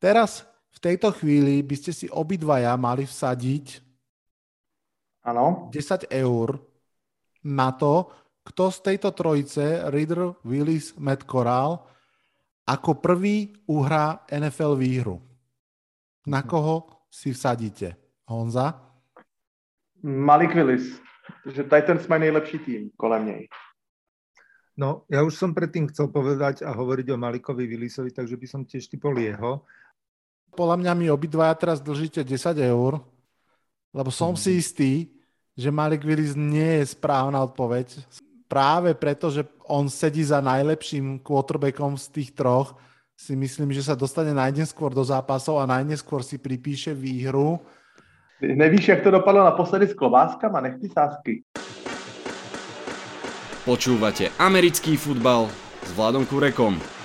Teraz v tejto chvíli by ste si obidvaja mali vsadiť Áno. 10 eur na to, kto z tejto trojice, Reader, Willis, Matt Corral, ako prvý uhrá NFL výhru. Na koho si vsadíte? Honza? Malik Willis, že Titans mají nejlepší tým kolem něj. No, ja už som predtým chcel povedať a hovoriť o Malikovi Willisovi, takže by som tiež typol jeho. Podľa mňa mi obidvaja teraz držíte 10 eur, lebo som si istý, že Malik Willis nie je správna odpoveď. Práve preto, že on sedí za najlepším quarterbackom z tých troch, si myslím, že sa dostane najneskôr do zápasov a najneskôr si pripíše výhru. Nevíš, jak to dopadlo naposledy s klobáskama? Nech ty sásky. Počúvate americký futbal s Vladom Kurekom.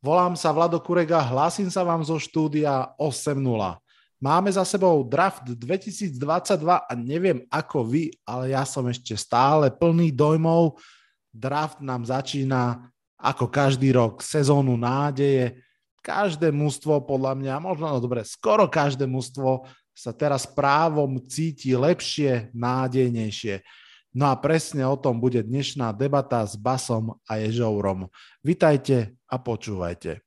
Volám sa Vlado Kurega, hlásim sa vám zo štúdia 8.0. Máme za sebou draft 2022 a neviem ako vy, ale ja som ešte stále plný dojmov. Draft nám začína ako každý rok sezónu nádeje. Každé mužstvo podľa mňa, možno no dobre, skoro každé mužstvo sa teraz právom cíti lepšie, nádejnejšie. No a presne o tom bude dnešná debata s Basom a Ježourom. Vitajte a počúvajte.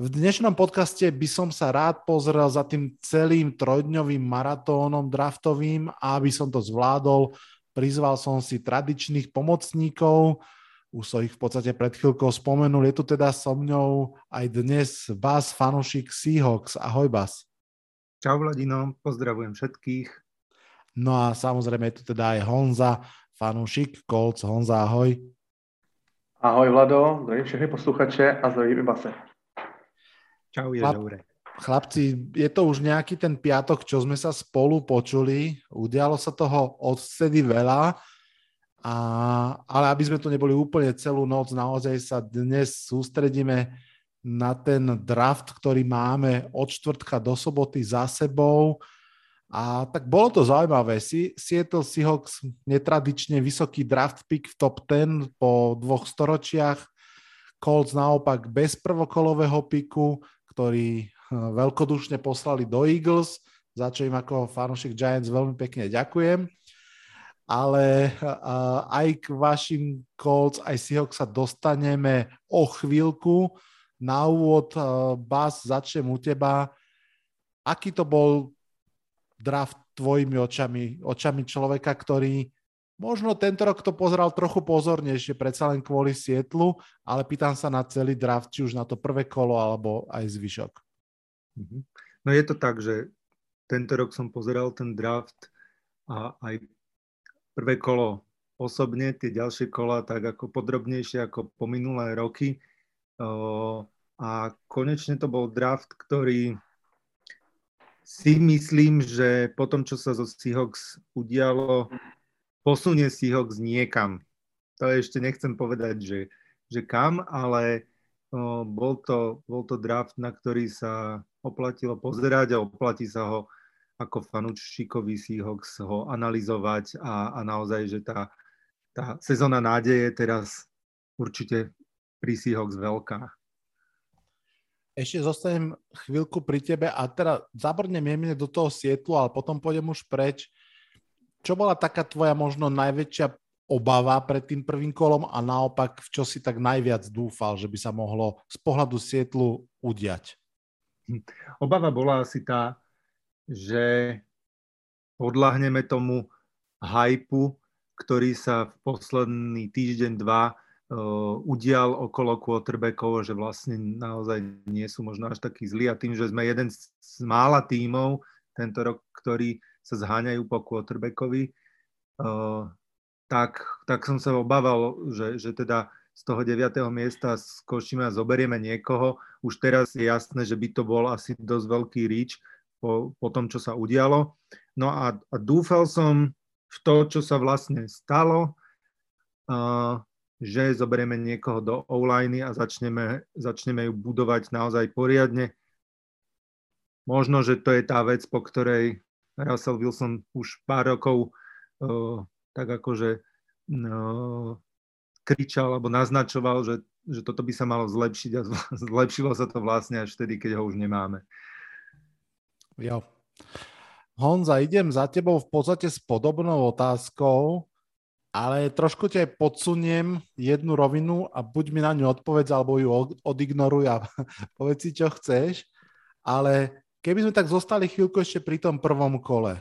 V dnešnom podcaste by som sa rád pozrel za tým celým trojdňovým maratónom draftovým a aby som to zvládol, prizval som si tradičných pomocníkov, už som ich v podstate pred chvíľkou spomenul, je tu teda so mňou aj dnes Bas, fanušik Seahawks. Ahoj Bas. Čau Vladino, pozdravujem všetkých. No a samozrejme je tu teda aj Honza, fanúšik Colts. Honza, ahoj. Ahoj Vlado, zdravím všechny posluchače a zdravím i Base. Čau, je Chlap, Chlapci, je to už nejaký ten piatok, čo sme sa spolu počuli. Udialo sa toho odvtedy veľa, a, ale aby sme tu neboli úplne celú noc, naozaj sa dnes sústredíme na ten draft, ktorý máme od čtvrtka do soboty za sebou. A tak bolo to zaujímavé. Seattle Seahawks netradične vysoký draft pick v top 10 po dvoch storočiach. Colts naopak bez prvokolového piku, ktorý hm, veľkodušne poslali do Eagles, za čo im ako fanúšik Giants veľmi pekne ďakujem. Ale aj k vašim Colts, aj Seahawks sa dostaneme o chvíľku na úvod, eh, Bas, začnem u teba. Aký to bol draft tvojimi očami, očami človeka, ktorý možno tento rok to pozeral trochu pozornejšie, predsa len kvôli Sietlu, ale pýtam sa na celý draft, či už na to prvé kolo, alebo aj zvyšok. Mhm. No je to tak, že tento rok som pozeral ten draft a aj prvé kolo osobne, tie ďalšie kola tak ako podrobnejšie ako po minulé roky. A konečne to bol draft, ktorý si myslím, že po tom, čo sa zo Seahawks udialo, posunie Seahawks niekam. To ešte nechcem povedať, že, že kam, ale bol, to, bol to draft, na ktorý sa oplatilo pozerať a oplatí sa ho ako fanúšikový Seahawks ho analyzovať a, a naozaj, že tá, tá sezóna nádeje teraz určite pri Seahawks veľká. Ešte zostanem chvíľku pri tebe a teda zabrnem jemne do toho sietlu, ale potom pôjdem už preč. Čo bola taká tvoja možno najväčšia obava pred tým prvým kolom a naopak v čo si tak najviac dúfal, že by sa mohlo z pohľadu sietlu udiať? Obava bola asi tá, že podľahneme tomu hypu, ktorý sa v posledný týždeň, dva udial okolo quarterbackov, že vlastne naozaj nie sú možno až takí zlí a tým, že sme jeden z, mála tímov tento rok, ktorí sa zháňajú po quarterbackovi, uh, tak, tak som sa obával, že, že teda z toho 9. miesta skočíme a zoberieme niekoho. Už teraz je jasné, že by to bol asi dosť veľký reach po, po tom, čo sa udialo. No a, a dúfal som v to, čo sa vlastne stalo. Uh, že zoberieme niekoho do online a začneme, začneme ju budovať naozaj poriadne. Možno, že to je tá vec, po ktorej Russell Wilson už pár rokov uh, tak akože no, kričal alebo naznačoval, že, že toto by sa malo zlepšiť a zlepšilo sa to vlastne až vtedy, keď ho už nemáme. Jo. Honza, idem za tebou v podstate s podobnou otázkou, ale trošku ťa podsuniem jednu rovinu a buď mi na ňu odpovedz, alebo ju odignoruj a povedz si, čo chceš. Ale keby sme tak zostali chvíľku ešte pri tom prvom kole.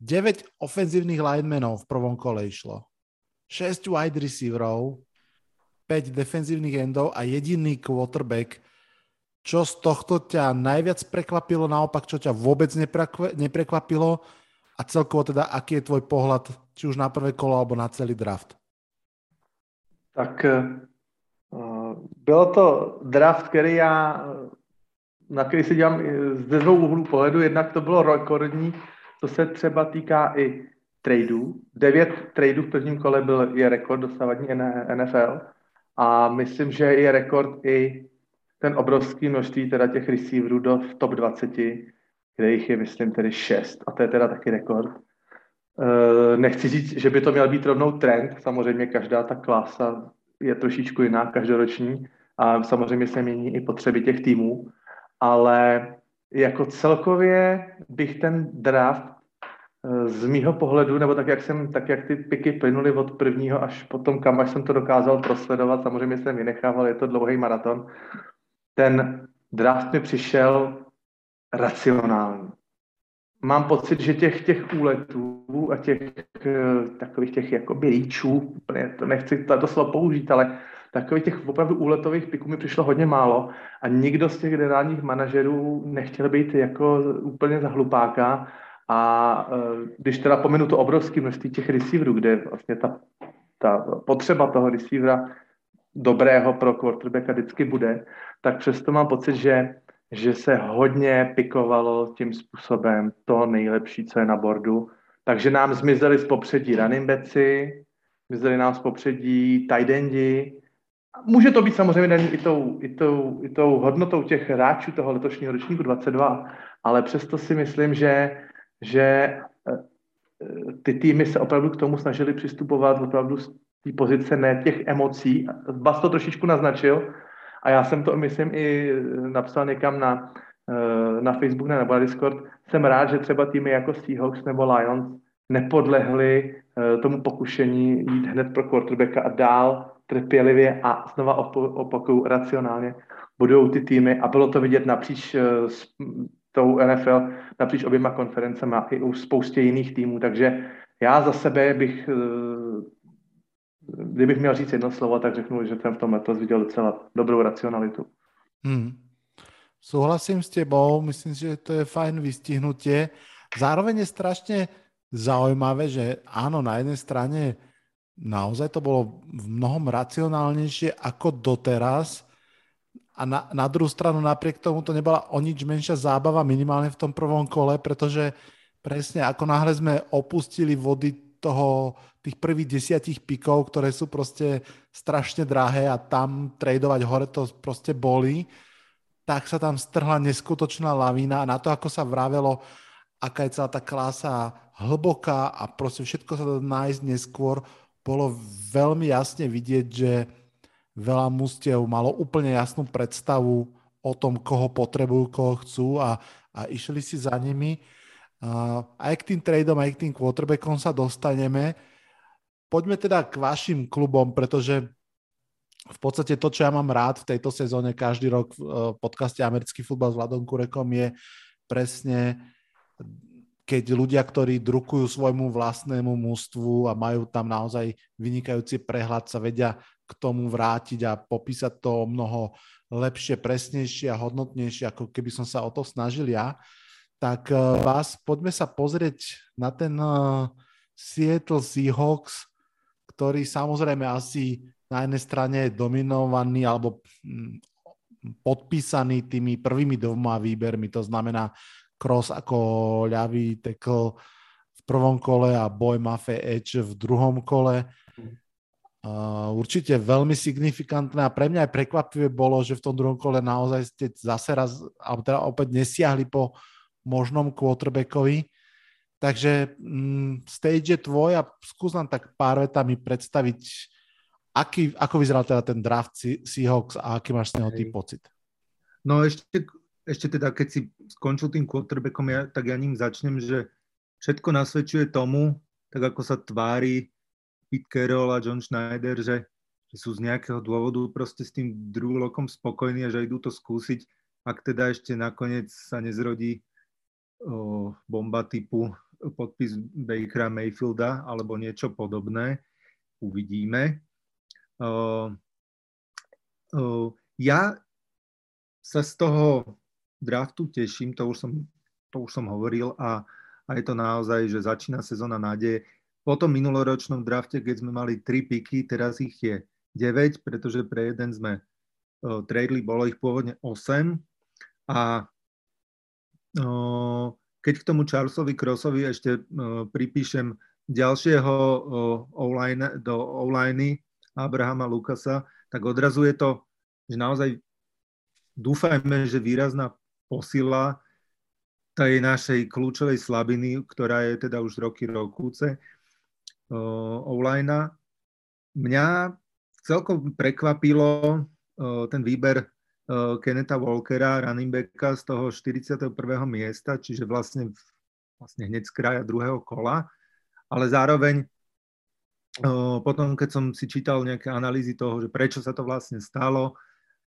9 ofenzívnych linemenov v prvom kole išlo. 6 wide receiverov, 5 defenzívnych endov a jediný quarterback. Čo z tohto ťa najviac prekvapilo, naopak čo ťa vôbec neprekvapilo a celkovo teda, aký je tvoj pohľad či už na prvé kolo alebo na celý draft? Tak uh, bylo to draft, který já, na který si dělám ze dvou úhlů pohledu. Jednak to bylo rekordní, to se třeba týká i tradeů. Devět tradeů v prvním kole byl, je rekord dosavadní NFL a myslím, že je rekord i ten obrovský množství teda těch receiverů do top 20, kde jich je, myslím, tedy 6 a to je teda taky rekord. E, nechci říct, že by to měl být rovnou trend, samozřejmě každá ta klasa je trošičku jiná, každoroční. A samozřejmě se mění i potřeby těch týmů, ale jako celkově bych ten draft z mýho pohledu, nebo tak jak, jsem, tak jak ty piky plynuly od prvního až potom, kam až jsem to dokázal prosledovat, samozřejmě jsem vynechával, je to dlouhý maraton, ten draft mi přišel racionální. Mám pocit, že těch, těch úletů a těch takových těch jakoby líčů, úplně to nechci to slovo použít, ale takových těch opravdu úletových piků mi přišlo hodně málo a nikdo z těch generálních manažerů nechtěl být jako úplně za hlupáka a e, když teda pominu to obrovské množství těch receiverů, kde vlastně ta, ta potřeba toho receivera dobrého pro quarterbacka vždycky bude, tak přesto mám pocit, že, že se hodně pikovalo tím způsobem to nejlepší, co je na bordu. Takže nám zmizeli z popředí running backi, zmizeli nám z popředí tight endi. Může to být samozřejmě daný i tou, i, tou, i tou hodnotou těch hráčů toho letošního ročníku 22, ale přesto si myslím, že že eh, ty týmy se opravdu k tomu snažili přistupovat opravdu z té pozice ne těch emocí. Bas to trošičku naznačil a já jsem to, myslím, i napsal někam na, eh, na Facebook nebo na Discord. Jsem rád, že třeba týmy jako Seahawks nebo Lions nepodlehly eh, tomu pokušení jít hned pro quarterbacka a dál trpělivě a znova opakuju racionálně budou ty týmy a bylo to vidět napříč tou NFL napříč oběma konferencemi a i u spoustě jiných týmů. Takže já za sebe bych, kdybych měl říct jedno slovo, tak řeknu, že jsem v tom letos viděl docela dobrou racionalitu. Hmm. Súhlasím s tebou, myslím si, že to je fajn vystihnutie. Zároveň je strašne zaujímavé, že áno, na jednej strane naozaj to bolo v mnohom racionálnejšie ako doteraz, a na, na druhú stranu napriek tomu to nebola o nič menšia zábava minimálne v tom prvom kole, pretože presne ako náhle sme opustili vody toho, tých prvých desiatich pikov, ktoré sú proste strašne drahé a tam tradovať hore to proste boli, tak sa tam strhla neskutočná lavína a na to, ako sa vravelo, aká je celá tá klasa hlboká a proste všetko sa dá nájsť neskôr, bolo veľmi jasne vidieť, že veľa mustiev malo úplne jasnú predstavu o tom, koho potrebujú, koho chcú a, a išli si za nimi. Aj k tým tradeom, aj k tým quarterbackom sa dostaneme. Poďme teda k vašim klubom, pretože v podstate to, čo ja mám rád v tejto sezóne každý rok v e, podcaste Americký futbal s Vladom Kurekom je presne keď ľudia, ktorí drukujú svojmu vlastnému mústvu a majú tam naozaj vynikajúci prehľad, sa vedia k tomu vrátiť a popísať to mnoho lepšie, presnejšie a hodnotnejšie, ako keby som sa o to snažil ja, tak uh, vás poďme sa pozrieť na ten uh, Seattle Seahawks, ktorý samozrejme asi na jednej strane je dominovaný alebo hm, podpísaný tými prvými dvoma výbermi, to znamená Cross ako ľavý tackle v prvom kole a Boy Maffei Edge v druhom kole. Uh, určite veľmi signifikantné a pre mňa aj prekvapivé bolo, že v tom druhom kole naozaj ste zase raz, alebo teda opäť nesiahli po možnom quarterbackovi. Takže mm, stage je tvoj a skús nám tak pár vetami predstaviť, aký, ako vyzeral teda ten draft Seahawks a aký máš z neho ty pocit. No ešte, ešte teda, keď si skončil tým quarterbackom, ja, tak ja ním začnem, že všetko nasvedčuje tomu, tak ako sa tvári Pete Carroll a John Schneider, že, že sú z nejakého dôvodu proste s tým druhým spokojní a že idú to skúsiť, ak teda ešte nakoniec sa nezrodí bomba typu podpis Bakera Mayfielda alebo niečo podobné. Uvidíme. Ja sa z toho draftu teším, to už som, to už som hovoril a, a je to naozaj, že začína sezóna nádeje. Po tom minuloročnom drafte, keď sme mali 3 piky, teraz ich je 9, pretože pre jeden sme uh, tradeli, bolo ich pôvodne 8 a keď k tomu Charlesovi Crossovi ešte pripíšem ďalšieho online, do online Abrahama Lukasa, tak odrazu je to, že naozaj dúfajme, že výrazná posila tej našej kľúčovej slabiny, ktorá je teda už roky rokúce, online. Mňa celkom prekvapilo ten výber uh, Kenneta Walkera, running backa z toho 41. miesta, čiže vlastne, vlastne hneď z kraja druhého kola, ale zároveň uh, potom, keď som si čítal nejaké analýzy toho, že prečo sa to vlastne stalo,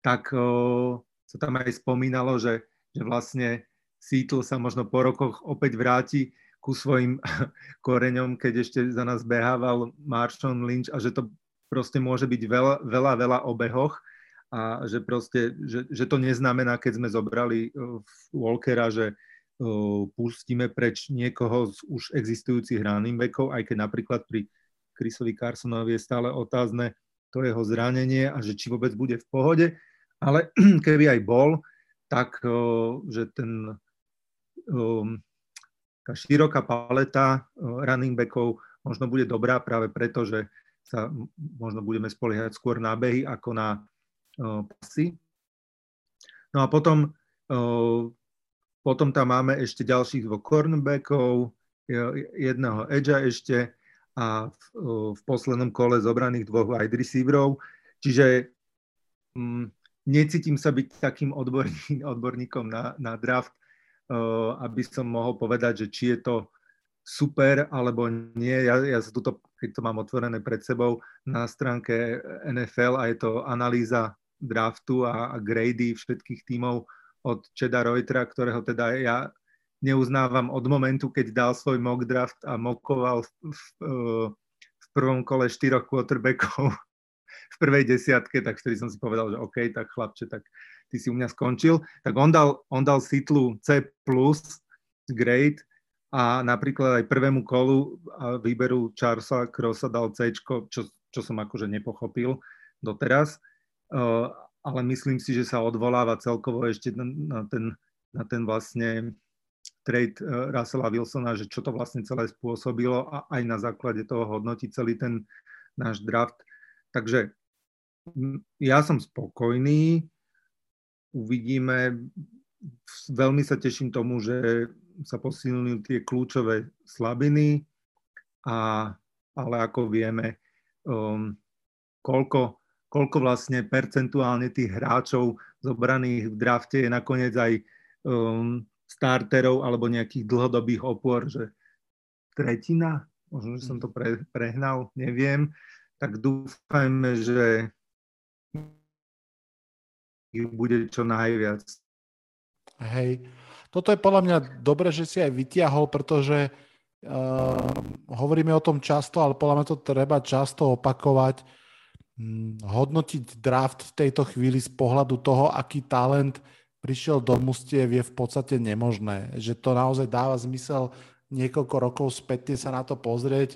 tak uh, sa tam aj spomínalo, že, že vlastne Seattle sa možno po rokoch opäť vráti ku svojim koreňom, keď ešte za nás behával Marshawn Lynch a že to proste môže byť veľa, veľa, veľa obehoch a že proste, že, že to neznamená, keď sme zobrali uh, Walkera, že uh, pustíme preč niekoho z už existujúcich running backov, aj keď napríklad pri Chrisovi Carsonovi je stále otázne to jeho zranenie a že či vôbec bude v pohode, ale keby aj bol, tak uh, že ten tá široká paleta running backov možno bude dobrá práve preto, že sa možno budeme spoliehať skôr na behy ako na pasy. No a potom, potom tam máme ešte ďalších dvoch cornerbackov, jedného edgea ešte a v, v poslednom kole zobraných dvoch wide receiverov. Čiže um, necítim sa byť takým odborní, odborníkom na, na draft, aby som mohol povedať, že či je to super alebo nie. Ja, ja sa tuto, keď to mám otvorené pred sebou na stránke NFL a je to analýza draftu a, a grady všetkých tímov od Čeda Reutera, ktorého teda ja neuznávam od momentu, keď dal svoj mock draft a mokoval v, v, v prvom kole štyroch quarterbackov v prvej desiatke, tak vtedy som si povedal, že OK, tak chlapče, tak ty si u mňa skončil. Tak on dal, on dal Sitlu C+, grade a napríklad aj prvému kolu a výberu Charlesa Crossa dal C, čo, čo som akože nepochopil doteraz, ale myslím si, že sa odvoláva celkovo ešte na, ten, na ten vlastne trade uh, Russella Wilsona, že čo to vlastne celé spôsobilo a aj na základe toho hodnotí celý ten náš draft. Takže ja som spokojný, uvidíme, veľmi sa teším tomu, že sa posilnili tie kľúčové slabiny, a, ale ako vieme, um, koľko, koľko vlastne percentuálne tých hráčov zobraných v drafte je nakoniec aj um, starterov alebo nejakých dlhodobých opor, že tretina, možno, že som to pre, prehnal, neviem, tak dúfajme, že ich bude čo najviac. Hej, toto je podľa mňa dobre, že si aj vytiahol, pretože uh, hovoríme o tom často, ale podľa mňa to treba často opakovať. Hodnotiť draft v tejto chvíli z pohľadu toho, aký talent prišiel do mustiev je v podstate nemožné. Že to naozaj dáva zmysel niekoľko rokov späť sa na to pozrieť.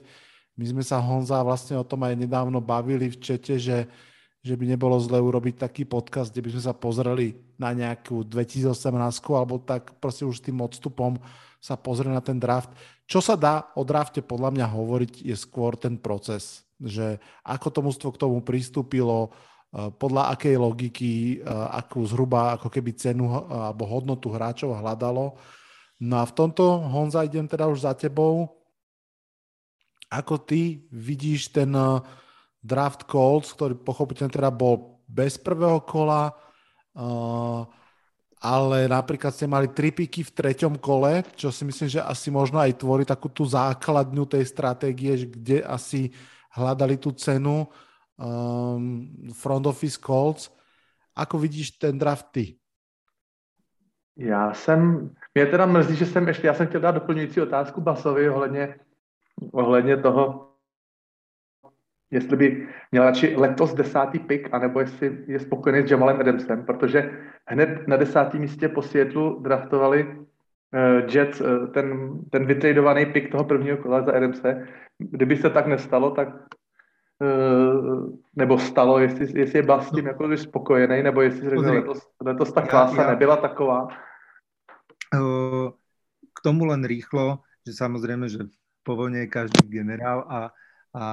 My sme sa Honza vlastne o tom aj nedávno bavili v čete, že že by nebolo zle urobiť taký podcast, kde by sme sa pozreli na nejakú 2018 alebo tak proste už tým odstupom sa pozrieť na ten draft. Čo sa dá o drafte podľa mňa hovoriť je skôr ten proces, že ako to mústvo k tomu pristúpilo, e, podľa akej logiky, e, akú zhruba ako keby cenu alebo hodnotu hráčov hľadalo. No a v tomto, Honza, idem teda už za tebou. Ako ty vidíš ten uh, draft Colts, ktorý pochopiteľne teda bol bez prvého kola, uh, ale napríklad ste mali tri piky v treťom kole, čo si myslím, že asi možno aj tvorí takú tú základňu tej stratégie, kde asi hľadali tú cenu um, front office Colts. Ako vidíš ten draft ty? Já jsem, mě teda mrzí, že jsem ještě, já jsem chtěl dát doplňující otázku Basovi ohledně, ohledně toho, jestli by měl radši letos desátý pick, anebo jestli je spokojený s Jamalem Adamsem, protože hned na desátém místě po světlu draftovali Jets uh, ten, ten vytradovaný pick toho prvního kola za Adamse. Kdyby se tak nestalo, tak uh, nebo stalo, jestli, jestli je Bas s tím jako spokojený, nebo jestli řekl, letos, letos ta klása ja, ja. nebyla taková. K tomu len rýchlo, že samozrejme, že po vojne je každý generál a, a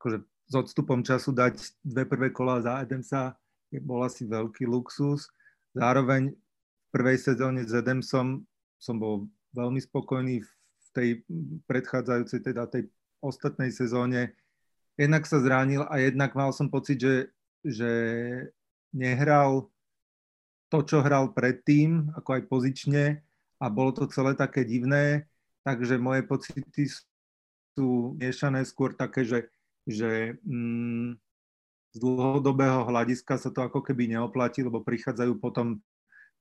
akože s odstupom času dať dve prvé kola za Adamsa bol asi veľký luxus. Zároveň prvej sezóne s Adamsom som bol veľmi spokojný v tej predchádzajúcej, teda tej ostatnej sezóne. Jednak sa zranil a jednak mal som pocit, že, že nehral to, čo hral predtým, ako aj pozične a bolo to celé také divné, takže moje pocity sú miešané skôr také, že že mm, z dlhodobého hľadiska sa to ako keby neoplatí, lebo prichádzajú potom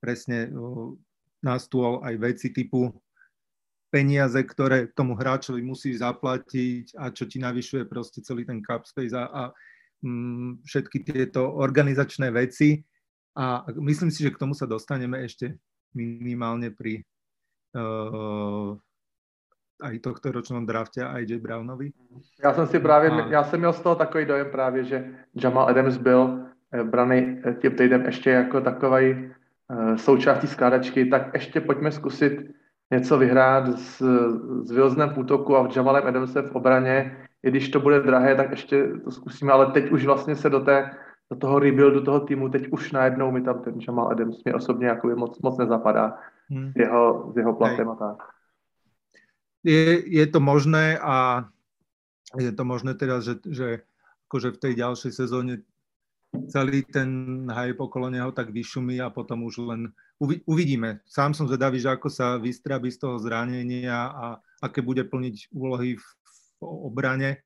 presne uh, na stôl aj veci typu peniaze, ktoré tomu hráčovi musíš zaplatiť a čo ti navyšuje proste celý ten cap space a, a mm, všetky tieto organizačné veci. A myslím si, že k tomu sa dostaneme ešte minimálne pri uh, aj tohto ročnom drafte a AJ Brownovi? Já jsem si právě, a... já jsem měl z toho takový dojem právě, že Jamal Adams byl eh, braný eh, tím týdem ještě jako takový uh, součástí skládačky, tak ještě pojďme zkusit něco vyhrát s, s Wilsonem v útoku a v Jamalem Adamsem v obraně. I když to bude drahé, tak ještě to zkusíme, ale teď už vlastně se do, té, do toho rebuildu toho týmu, teď už najednou mi tam ten Jamal Adams mě osobně moc, moc nezapadá hmm. s, jeho, s jeho platem a tak je, je to možné a je to možné teraz, že, že akože v tej ďalšej sezóne celý ten hype okolo neho tak vyšumí a potom už len uvi, uvidíme. Sám som zvedavý, že ako sa vystrabí z toho zranenia a aké bude plniť úlohy v, obrane,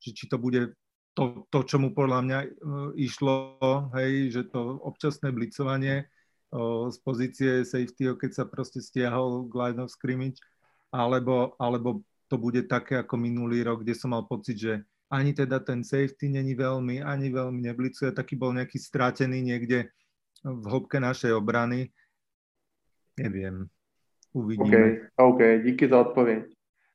že či to bude to, to čo mu podľa mňa uh, išlo, hej, že to občasné blicovanie uh, z pozície safety, keď sa proste stiahol k line of scrimmage, alebo, alebo to bude také ako minulý rok, kde som mal pocit, že ani teda ten safety není veľmi, ani veľmi neblicuje, taký bol nejaký strátený niekde v hĺbke našej obrany. Neviem, uvidíme. OK, OK, díky za odpověď.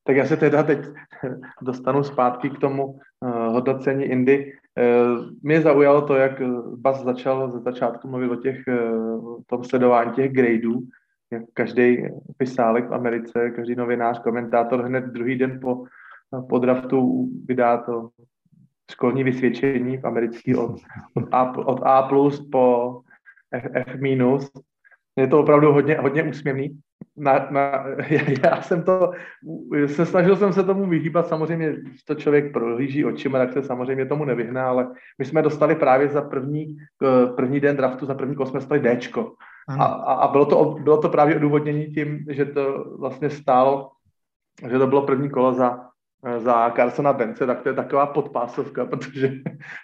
Tak já se teda teď dostanu zpátky k tomu uh, hodnocení Indy. Uh, mě zaujalo to, jak Bas začal ze začátku mluvit o těch, uh, tom sledování těch gradeů jak každý pisálek v Americe, každý novinář, komentátor hned druhý den po, po draftu vydá to školní vysvědčení v americký od, od, A, od A plus po F, F minus. Je to opravdu hodně, hodně úsměvný. Na, na, já, jsem to, se snažil jsem se tomu vyhýbat, samozřejmě, když to člověk prohlíží očima, tak se samozřejmě tomu nevyhne, ale my jsme dostali právě za první, první den draftu, za první kol jsme dostali Dčko. A, a bylo, to, bylo to právě odůvodnění tím, že to vlastně stálo, že to bylo první kolo za, za Carsona Bence, tak to je taková podpásovka, protože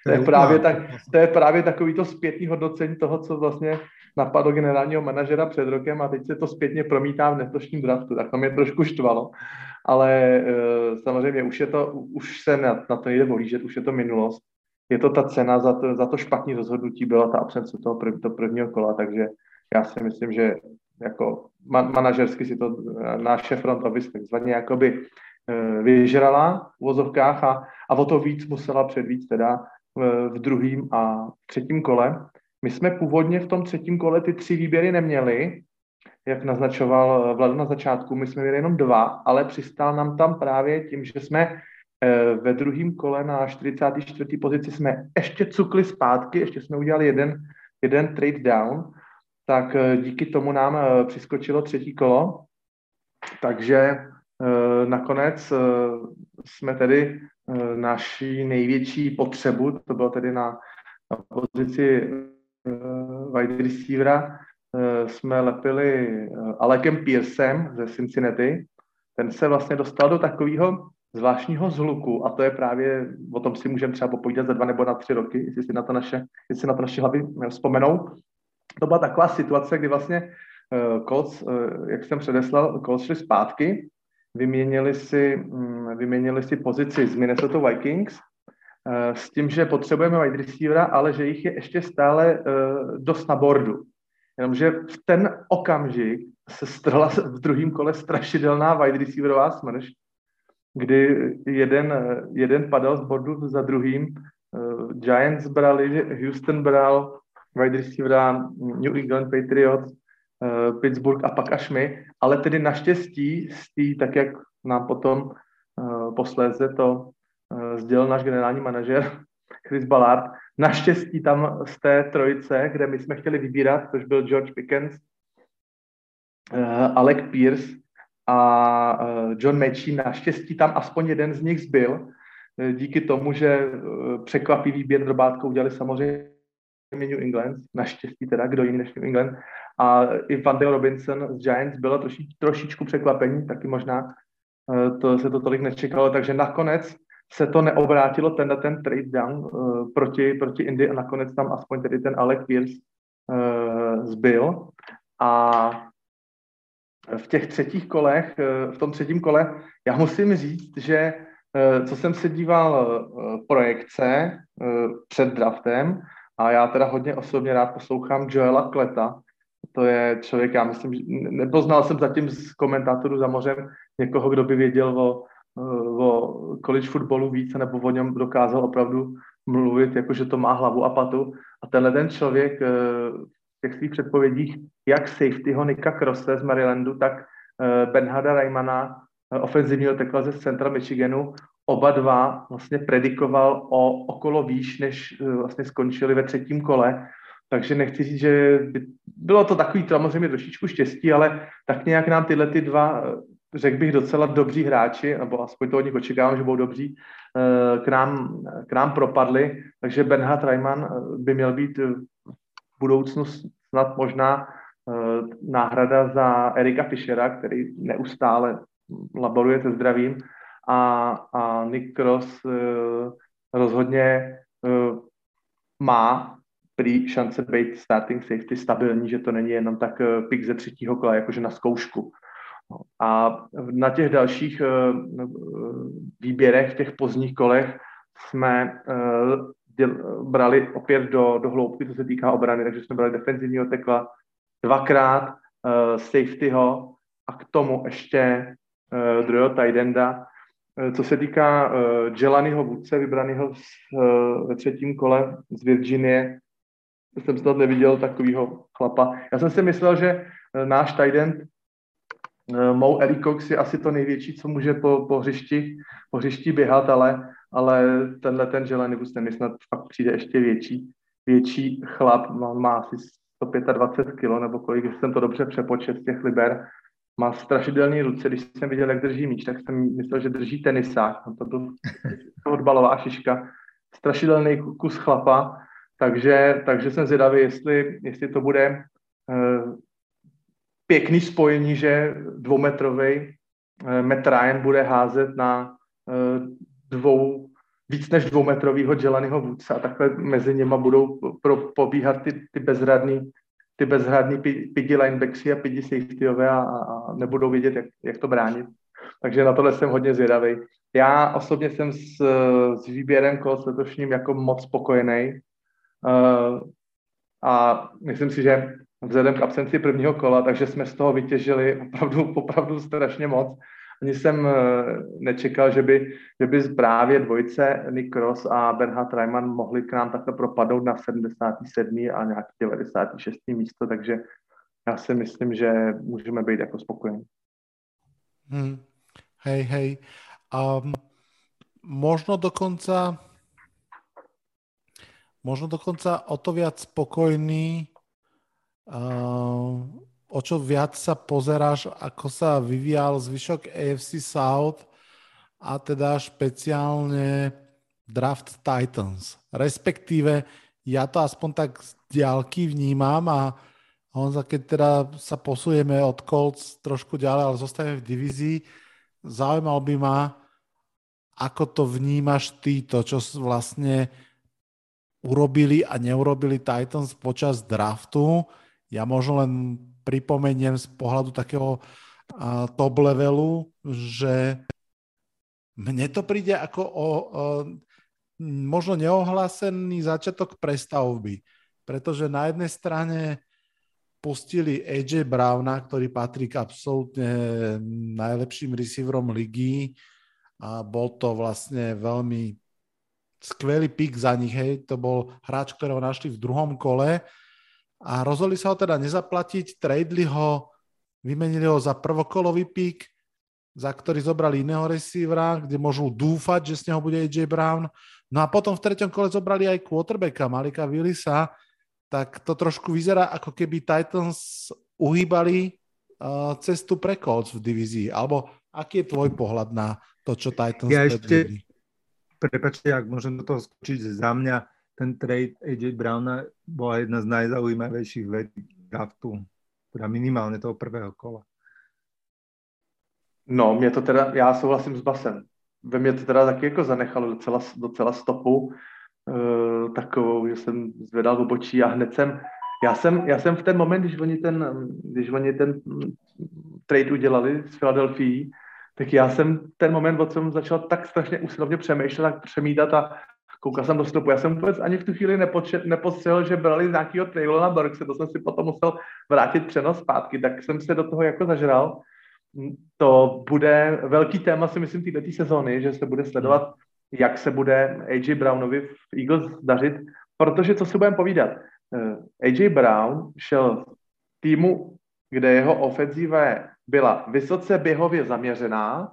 to je právě, tak, to je právě takový to zpětní hodnocení toho, co vlastně napadlo generálního manažera před rokem a teď se to zpětně promítá v letošním draftu, tak to mě trošku štvalo. Ale e, samozřejmě už, je to, už se na, na to nejde volížet, už je to minulost. Je to ta cena za to, za to špatné rozhodnutí, byla ta absence toho prv, to prvního kola, takže já si myslím, že jako man, manažersky si to eh, náš front office takzvaně jakoby eh, vyžrala v vozovkách a, a o to víc musela předvíc teda v, v druhém a třetím kole. My jsme původně v tom třetím kole ty tři výběry neměli, jak naznačoval eh, Vlad na začátku, my jsme měli jenom dva, ale přistál nám tam právě tím, že jsme ve druhém kole na 44. pozici jsme ještě cukli zpátky, ještě jsme udělali jeden, jeden trade down tak díky tomu nám přiskočilo třetí kolo, takže nakonec jsme tedy naší největší potřebu, to bylo tedy na, na pozici wide receivera, jsme lepili Alekem Pearsem ze Cincinnati. Ten se vlastně dostal do takového zvláštního zhluku a to je právě, o tom si můžeme třeba popovídat za dva nebo na tři roky, jestli si na to naše, jestli na to naše hlavy vzpomenou. To byla taková situace, kdy vlastně Colts, jak jsem předeslal, Colts šli zpátky, vyměnili si, um, vyměnili si pozici z Minnesota Vikings uh, s tím, že potřebujeme wide receivera, ale že jich je ještě stále uh, dost na bordu. Jenomže v ten okamžik se strhla v druhém kole strašidelná wide receiverová smrš, kdy jeden, jeden padal z bordu za druhým. Uh, Giants brali, Houston bral, wide receivera New England Patriots, Pittsburgh a pak až my, ale tedy naštěstí z tý, tak jak nám potom uh, posléze to uh, sdělil náš generální manažer Chris Ballard, naštěstí tam z té trojice, kde my jsme chtěli vybírat, což byl George Pickens, Alec Pierce a eh, John Mechie, naštěstí tam aspoň jeden z nich zbyl, eh, díky tomu, že eh, překvapivý výběr drobátkou udělali samozřejmě New England, naštěstí teda, kdo jiný než New England. A i Van Robinson z Giants bylo troši, trošičku překvapení, taky možná to se to tolik nečekalo, takže nakonec se to neobrátilo, ten, ten trade down uh, proti, proti Indy a nakonec tam aspoň tedy ten Alec Pierce uh, zbyl. A v těch třetích kolech, eh, v tom třetím kole, já musím říct, že eh, co jsem se díval eh, projekce před draftem, a já teda hodně osobně rád poslouchám Joela Kleta, to je člověk, já myslím, že nepoznal jsem zatím z komentátorů za mořem někoho, kdo by věděl o, o college footballu víc, nebo o něm dokázal opravdu mluvit, jakože to má hlavu a patu. A tenhle ten člověk těch svých předpovědích jak safetyho Nika Crosse z Marylandu, tak Benhada Raymana, uh, ofenzivního tekla ze centra Michiganu, oba dva vlastně predikoval o okolo výš, než vlastně skončili ve třetím kole. Takže nechci říct, že by, bylo to takový samozřejmě trošičku štěstí, ale tak nějak nám tyhle ty dva, řekl bych, docela dobří hráči, nebo aspoň to od nich očekávám, že budou dobří, k nám, k nám propadli. Takže Benhard Reimann by měl být budoucnu snad možná náhrada za Erika Fischera, který neustále laboruje se zdravím a, a Nick Cross rozhodně má prý šance být starting safety stabilní, že to není jenom tak uh, pik ze třetího kola, jakože na zkoušku. A na těch dalších uh, výběrech, těch pozdních kolech jsme brali opět do, do hloubky, co se týká obrany, takže jsme brali defenzivního tekla dvakrát, safetyho a k tomu ještě uh, druhého Uh, co se týká uh, Jelanyho vůdce, vybraného ve třetím kole z Virginie, jsem snad neviděl takového chlapa. Já jsem si myslel, že uh, náš tight end uh, Mo Cox je asi to největší, co může po, po, hřišti, po hřišti běhat, ale ale tenhle ten Želenibus ten snad fakt přijde ještě větší, větší chlap, má, má asi 125 kg nebo kolik, jsem to dobře přepočet z těch liber, má strašidelné ruce, když jsem viděl, jak drží míč, tak jsem myslel, že drží tenisák, to byl odbalová šiška, strašidelný kus chlapa, takže, takže jsem zvědavý, jestli, jestli to bude uh, pěkný spojení, že dvoumetrový uh, Matt Ryan bude házet na uh, dvou, víc než dvoumetrovýho Jelanyho vůdce a takhle mezi něma budou pro, pobíhat ty, ty bezradný, ty bezhradní pidi linebacksy a pidi safetyové a, a nebudou vědět, jak, jak to bránit. Takže na tohle jsem hodně zvědavý. Já osobně jsem s, s výběrem kol s letošním jako moc spokojený. Uh, a myslím si, že vzhledem k absenci prvního kola, takže jsme z toho vytěžili opravdu, opravdu strašně moc ani jsem eh, nečekal, že by, že by právě dvojce Nick Ross a Bernhard Reimann mohli k nám takhle propadnout na 77. a nějaký 96. místo, takže já si myslím, že můžeme být jako spokojení. Hmm. Hej, hej. Um, možno dokonca možno dokonca o to viac spokojný uh, o čo viac sa pozeráš, ako sa vyvíjal zvyšok AFC South a teda špeciálne draft Titans. Respektíve ja to aspoň tak z diálky vnímam a Honza, keď teda sa posujeme od Colts trošku ďalej, ale zostaneme v divízii, zaujímal by ma, ako to vnímaš ty, to, čo vlastne urobili a neurobili Titans počas draftu. Ja možno len pripomeniem z pohľadu takého top levelu, že mne to príde ako o, uh, možno neohlásený začiatok prestavby, pretože na jednej strane pustili AJ Browna, ktorý patrí k absolútne najlepším receiverom ligy a bol to vlastne veľmi skvelý pik za nich, hej. To bol hráč, ktorého našli v druhom kole a rozhodli sa ho teda nezaplatiť, tradeli ho, vymenili ho za prvokolový pik, za ktorý zobrali iného receivera, kde môžu dúfať, že z neho bude AJ Brown. No a potom v treťom kole zobrali aj quarterbacka Malika Willisa, tak to trošku vyzerá, ako keby Titans uhýbali uh, cestu pre Colts v divízii. Alebo aký je tvoj pohľad na to, čo Titans ja ešte, prepačte, ak môžem do toho skočiť, za mňa ten trade AJ Browna bola jedna z najzaujímavejších vecí draftu, teda minimálne toho prvého kola. No, mě to teda, já souhlasím s Basem. Ve mě to teda taky jako zanechalo docela, docela stopu. Eh, takovou, že jsem zvedal obočí a hned jsem, já jsem, já jsem v ten moment, když oni ten, když oni ten trade udělali s Filadelfií, tak já jsem ten moment, od jsem začal tak strašně usilovně přemýšlet, tak přemítat a koukal jsem do stopu. Já jsem vůbec ani v tu chvíli nepočet, nepostřehl, že brali z nějakého Traylona Burkse, to jsem si potom musel vrátit přenos zpátky, tak jsem se do toho jako zažral. To bude velký téma, si myslím, této sezóny, že se bude sledovat jak se bude AJ Brownovi v Eagles dařit, protože co si budeme povídat, eh, AJ Brown šel týmu, kde jeho ofenzíva byla vysoce běhově zaměřená,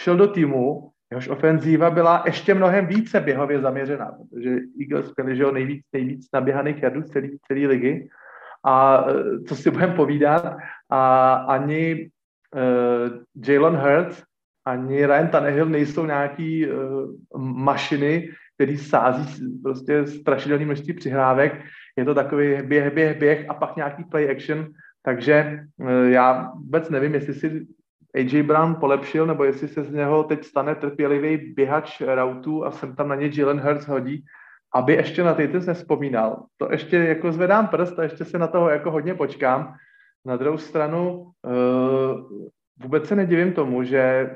šel do týmu, jehož ofenzíva byla ještě mnohem více běhově zaměřená, protože Eagles měli že nejvíc, nejvíc naběhaných jardů celé celý ligy. A eh, co si budeme povídat, a ani uh, Jalen Hurts ani Ryan Tannehill nejsou nějaký uh, mašiny, který sází prostě strašidelné množství přihrávek. Je to takový běh, běh, běh a pak nějaký play action. Takže uh, já vůbec nevím, jestli si AJ Brown polepšil, nebo jestli se z něho teď stane trpělivý běhač routů a sem tam na ně Jalen Hurts hodí, aby ještě na Titans nespomínal. To ještě jako zvedám prst a ještě se na toho jako hodně počkám. Na druhou stranu uh, vůbec se nedivím tomu, že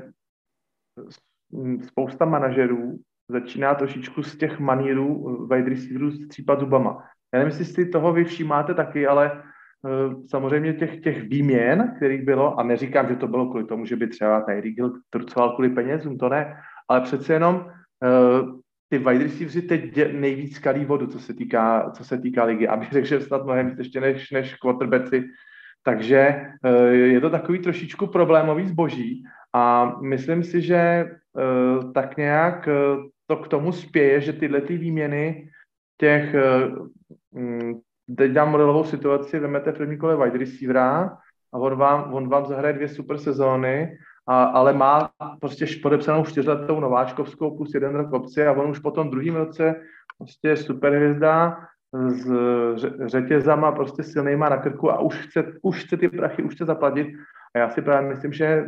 spousta manažerů začíná trošičku z těch manírů eh, wide receiverů střípat zubama. Já nevím, jestli si toho vy všímáte taky, ale samozřejmě těch, těch výměn, kterých bylo, a neříkám, že to bylo kvůli tomu, že by třeba Tyreek Hill trucoval kvůli penězům, to ne, ale přece jenom uh, ty wide receivers teď nejvíc kalí vodu, co se týká, co se týká ligy. Aby řekl, že snad mnohem víc ještě než, než quarterbacki. Takže uh, je to takový trošičku problémový zboží a myslím si, že tak nějak to k tomu spěje, že tyhle ty výměny těch, uh, teď dám modelovou situaci, vemete v první kole wide receivera a on vám, on vám zahraje dvě super sezóny, a, ale má prostě podepsanou čtyřletou nováčkovskou plus jeden rok opci a on už po tom druhém roce prostě superhvězda s řetězama prostě silnýma na krku a už chce, už chce ty prachy, už chce zaplatit. A já si právě myslím, že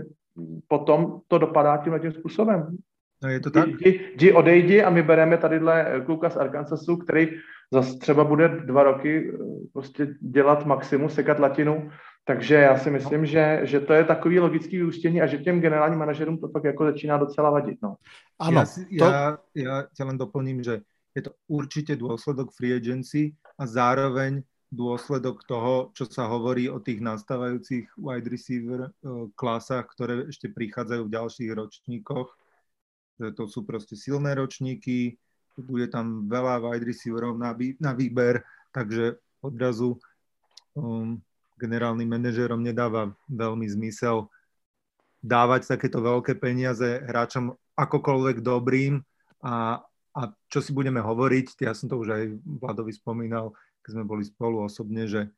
potom to dopadá tímhle tím způsobem. No je to tak? Jdi, jdi odejdi a my bereme tadyhle kluka z Arkansasu, který zase třeba bude dva roky eh, prostě dělat maximum, sekat latinu, takže já si myslím, že, že to je takový logický vyústění a že těm generálním manažerům to pak jako začíná docela vadit. No. Ano, já, to... já, já tě len doplním, že je to určite dôsledok free agency a zároveň dôsledok toho, čo sa hovorí o tých nastávajúcich wide receiver uh, klasách, ktoré ešte prichádzajú v ďalších ročníkoch. Že to sú proste silné ročníky, bude tam veľa wide receiverov na, na výber, takže odrazu um, generálnym manažerom nedáva veľmi zmysel dávať takéto veľké peniaze hráčom akokoľvek dobrým. A, a čo si budeme hovoriť, ja som to už aj Vladovi spomínal, keď sme boli spolu osobne, že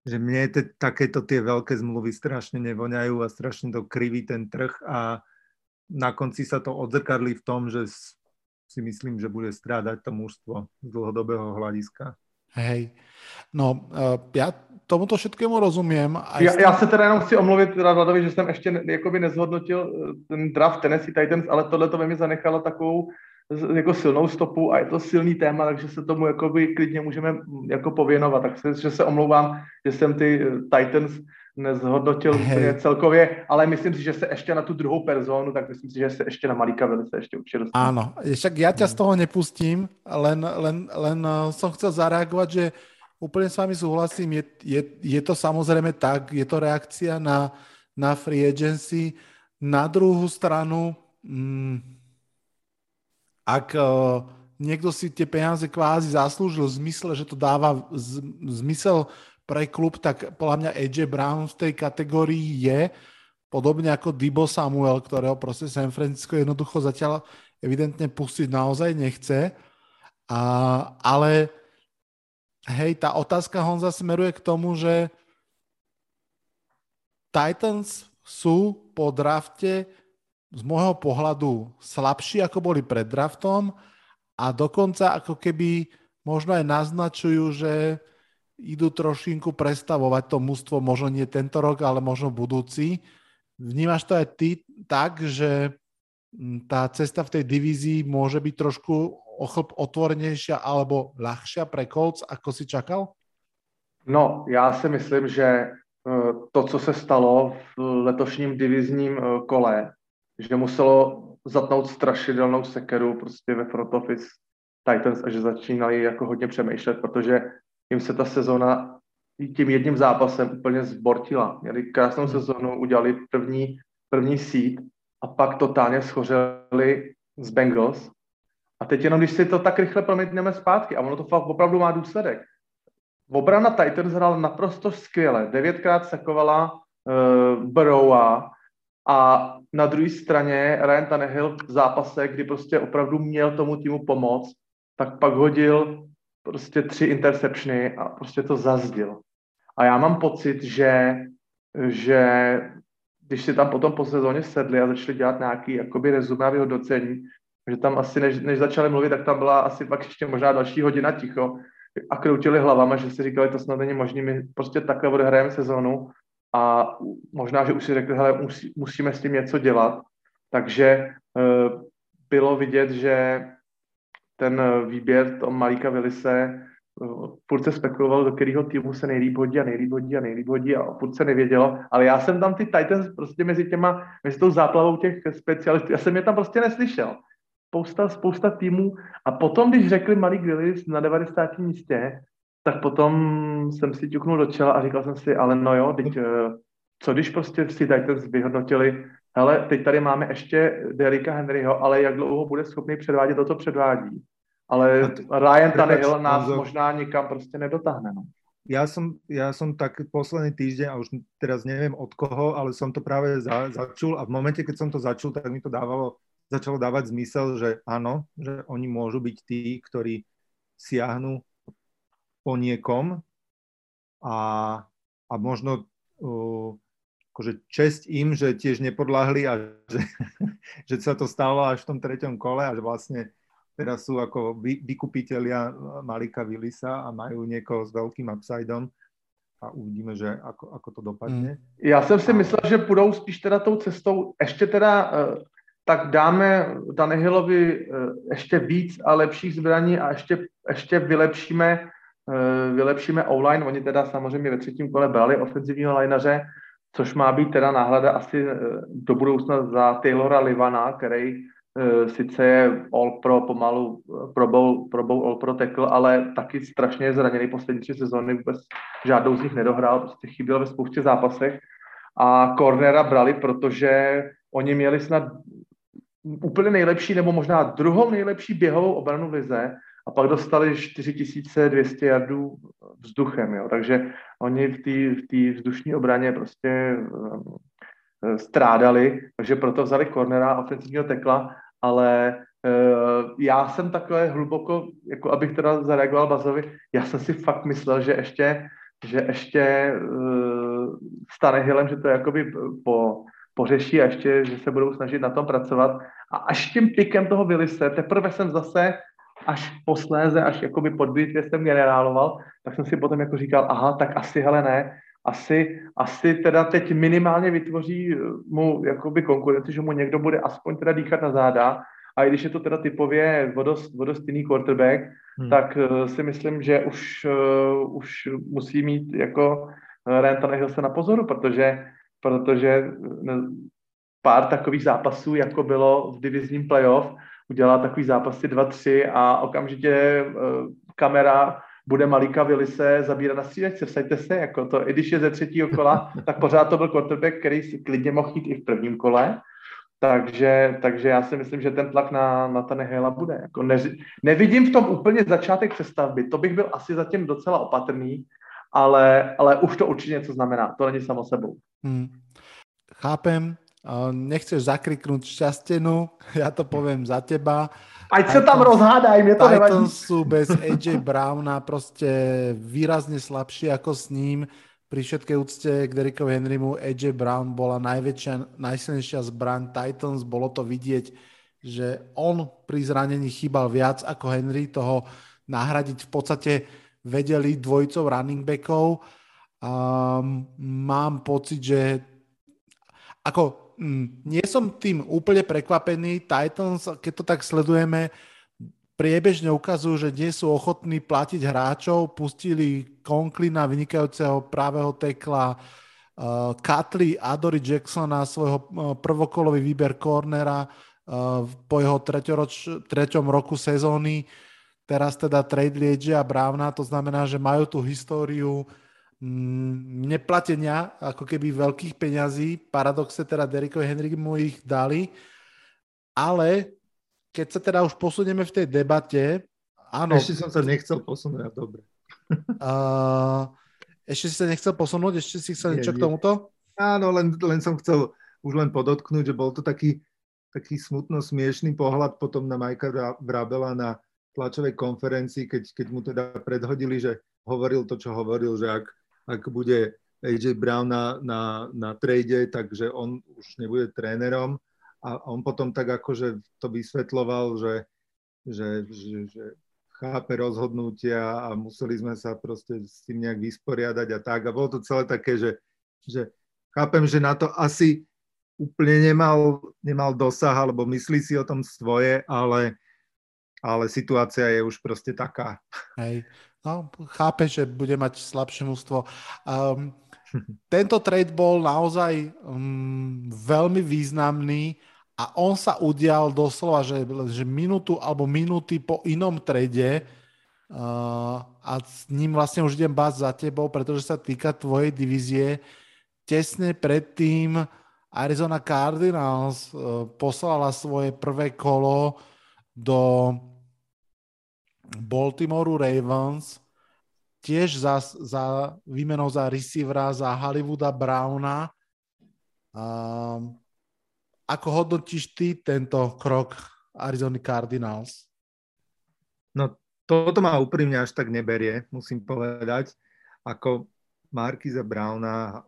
že mne te, takéto tie veľké zmluvy strašne nevoňajú a strašne to kriví ten trh a na konci sa to odzrkadli v tom, že si myslím, že bude strádať to mužstvo z dlhodobého hľadiska. Hej, no ja tomuto všetkému rozumím. Aj já, já se teda jenom chci omluvit Vladovi, že jsem ještě jakoby nezhodnotil eh, ten draft Tennessee Titans, ale tohle to ve mě zanechalo takovou jako silnou stopu a je to silný téma, takže se tomu jakoby klidně můžeme jako pověnovat. Tak se, že se omlouvám, že jsem ty eh, Titans nezhodnotil hey. celkově, ale myslím si, že se ještě na tu druhou personu, tak myslím si, že se ještě na Malíka velice ještě určitě dostane. Áno, však ja ťa z toho nepustím, len, len, len eh, som chcel zareagovať, že úplne s vami súhlasím, je, je, je to samozrejme tak, je to reakcia na, na free agency. Na druhú stranu, mm, ak uh, niekto si tie peniaze kvázi zaslúžil v zmysle, že to dáva z, zmysel pre klub, tak podľa mňa AJ Brown v tej kategórii je, podobne ako Dibo Samuel, ktorého proste San Francisco jednoducho zatiaľ evidentne pustiť naozaj nechce. A, ale hej, tá otázka Honza smeruje k tomu, že Titans sú po drafte z môjho pohľadu slabší, ako boli pred draftom a dokonca ako keby možno aj naznačujú, že idú trošinku prestavovať to mústvo, možno nie tento rok, ale možno budúci. Vnímaš to aj ty tak, že tá cesta v tej divízii môže byť trošku o chlb otvorenejšia alebo ľahšia pre Colts, ako si čakal? No, já si myslím, že eh, to, co se stalo v letošním divizním eh, kole, že muselo zatnout strašidelnou sekeru prostě ve front office Titans a že začínali jako hodně přemýšlet, protože jim se ta sezona tím jedním zápasem úplně zbortila. Měli krásnou hmm. sezonu, udělali první, první seed a pak totálně schořeli z Bengals. A teď jenom, když si to tak rychle promítneme zpátky, a ono to fakt opravdu má důsledek. Obrana Titans hrál naprosto skvěle. Devětkrát sakovala uh, Burrowa, a na druhé straně Ryan Tannehill v zápase, kdy prostě opravdu měl tomu týmu pomoct, tak pak hodil prostě tři interceptiony a prostě to zazdil. A já mám pocit, že, že když si tam potom po sezóně sedli a začali dělat nějaký jakoby rezumé a vyhodnocení, že tam asi, než, než začali mluvit, tak tam byla asi pak ještě možná další hodina ticho a kroutili hlavama, že si říkali, to snad není možné, my prostě takhle odehrajeme sezónu a možná, že už si řekli, hele, musí, musíme s tím něco dělat. Takže uh, bylo vidět, že ten výběr tom Malíka Vilise uh, furt se spekuloval, do kterého týmu se nejlíp hodí a nejlíp hodí a nejlíp hodí a furt se nevědělo, ale já jsem tam ty Titans prostě mezi těma, mezi tou záplavou těch specialistů, já jsem je tam prostě neslyšel. Spousta, spousta týmů a potom, když řekli Malik Willis na 90. místě, tak potom jsem si ťuknul do čela a říkal jsem si, ale no jo, teď, eh, co když prostě si Titans vyhodnotili, hele, teď tady máme ještě Derika Henryho, ale jak dlouho bude schopný předvádět to, co předvádí. Ale Ryan Tannehill nás možná nikam prostě nedotáhne. No. Ja som, ja som tak posledný týždeň, a už teraz neviem od koho, ale som to práve za, začul a v momente, keď som to začul, tak mi to dávalo, začalo dávať zmysel, že áno, že oni môžu byť tí, ktorí siahnu po niekom a, a možno uh, akože česť im, že tiež nepodľahli a že, že sa to stalo až v tom treťom kole a že vlastne teraz sú ako vy, vykupiteľia Malika Willisa a majú niekoho s veľkým upsideom a uvidíme, že ako, ako to dopadne. Hmm. Já jsem si myslel, že půjdou spíš teda tou cestou, ještě teda uh, tak dáme Danehilovi uh, ještě víc a lepších zbraní a ještě, ještě vylepšíme Eh, vylepšíme online. Oni teda samozřejmě ve třetím kole brali ofenzivního lineaře, což má být teda náhleda asi eh, do budoucna za Taylora Livana, který uh, sice je all pro pomalu pro bowl, pro bowl all pro tackle, ale taky strašně zraněný poslední tři sezóny, vůbec žádnou z nich nedohrál, prostě chyběl ve spoustě zápasech. A cornera brali, protože oni měli snad úplně nejlepší, nebo možná druhou nejlepší běhovou obranu v lize a pak dostali 4200 jardů vzduchem, jo. takže oni v té v vzdušní obraně prostě uh, strádali, takže proto vzali cornera ofenzivního tekla, ale uh, já jsem takhle hluboko, jako abych teda zareagoval Bazovi, já jsem si fakt myslel, že ještě že ještě uh, stane Hillem, že to jakoby po, pořeší a ještě, že se budou snažit na tom pracovat. A až tím pikem toho Willise, teprve jsem zase až posléze, až jakoby pod bitvě jsem generáloval, tak jsem si potom jako říkal, aha, tak asi hele ne, asi, asi teda teď minimálně vytvoří mu jakoby konkurenci, že mu někdo bude aspoň teda dýchat na záda a i když je to teda typově vodost, vodost jiný quarterback, hmm. tak uh, si myslím, že už, uh, už musí mít jako Ryan se na pozoru, protože, protože pár takových zápasů, jako bylo v divizním playoff, udělá takový zápasy 2-3 a okamžitě uh, kamera bude Malika Vilise zabírat na střídačce. Vsaďte se, jako to, i když je ze třetího kola, tak pořád to byl quarterback, který si klidně mohl jít i v prvním kole. Takže, takže já si myslím, že ten tlak na, na Tanehela bude. Jako ne, nevidím v tom úplně začátek přestavby, to bych byl asi zatím docela opatrný, ale, ale už to určitě něco znamená, to není samo sebou. Hmm. Chápem, nechceš zakriknúť šťastenu, ja to poviem za teba. Ať sa tam rozhádaj, mne to Titans nevadí. sú bez AJ Browna proste výrazne slabší ako s ním pri všetkej úcte k Derrickovi Henrymu AJ Brown bola najväčšia, najsilnejšia zbraň Titans, bolo to vidieť, že on pri zranení chýbal viac ako Henry, toho nahradiť v podstate vedeli dvojicou running backov. Um, mám pocit, že ako nie som tým úplne prekvapený. Titans, keď to tak sledujeme, priebežne ukazujú, že nie sú ochotní platiť hráčov. Pustili Conklina, vynikajúceho právého tekla, uh, Katli Adory Jacksona, svojho uh, prvokolový výber cornera uh, po jeho treťom roku sezóny. Teraz teda trade a Browna, to znamená, že majú tú históriu mm, neplatenia ako keby veľkých peňazí. Paradoxe teda Derrickovi Henry mu ich dali, ale keď sa teda už posunieme v tej debate, áno. Ešte som sa nechcel posunúť, dobre. Uh, ešte si sa nechcel posunúť? Ešte si chcel niečo k tomuto? Áno, len, len som chcel už len podotknúť, že bol to taký, taký smutno smiešný pohľad potom na Majka Vrabela na tlačovej konferencii, keď, keď mu teda predhodili, že hovoril to, čo hovoril, že ak, ak bude AJ Brown na, na, na trade, takže on už nebude trénerom a on potom tak akože to vysvetloval, že, že, že, že chápe rozhodnutia a museli sme sa proste s tým nejak vysporiadať a tak. A bolo to celé také, že, že chápem, že na to asi úplne nemal, nemal dosah, alebo myslí si o tom svoje, ale, ale situácia je už proste taká. Hej. No, chápe, že bude mať slabšie mústvo. Um, tento trade bol naozaj um, veľmi významný a on sa udial doslova, že, že minútu alebo minúty po inom trade uh, a s ním vlastne už idem báť za tebou, pretože sa týka tvojej divízie. Tesne predtým Arizona Cardinals uh, poslala svoje prvé kolo do Baltimoreu Ravens tiež za, za výmenou za receivera za Hollywooda Browna. Um, ako hodnotíš ty tento krok Arizona Cardinals? No toto ma úprimne až tak neberie, musím povedať. Ako Markiza Browna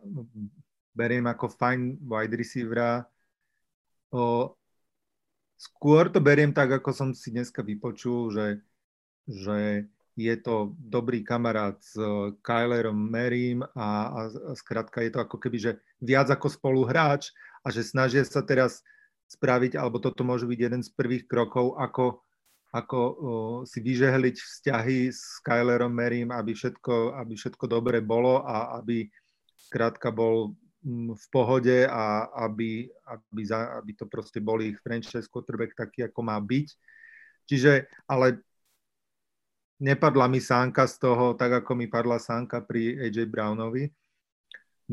beriem ako fajn wide receivera. O, skôr to beriem tak, ako som si dneska vypočul, že, že je to dobrý kamarát s Kylerom Merím a, a, skrátka je to ako keby, že viac ako spoluhráč a že snažia sa teraz spraviť, alebo toto môže byť jeden z prvých krokov, ako, ako o, si vyžehliť vzťahy s Kylerom Merím, aby všetko, aby všetko dobre bolo a aby krátka bol mm, v pohode a aby, aby, za, aby to proste bol ich franchise quarterback taký, ako má byť. Čiže, ale nepadla mi sánka z toho, tak ako mi padla sánka pri AJ Brownovi.